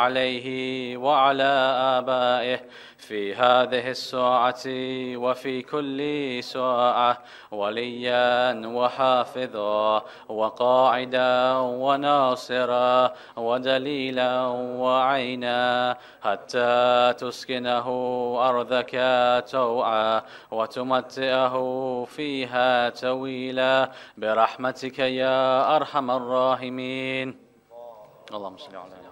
عليه وعلى آبائه. في هذه الساعة وفي كل ساعة. وليا وحافظا وقاعدا وناصرا ودليلا وعينا حتى تسكنه أرضك توعا وتمتئه فيها تويلا برحمتك يا أرحم الراحمين. اللهم صل على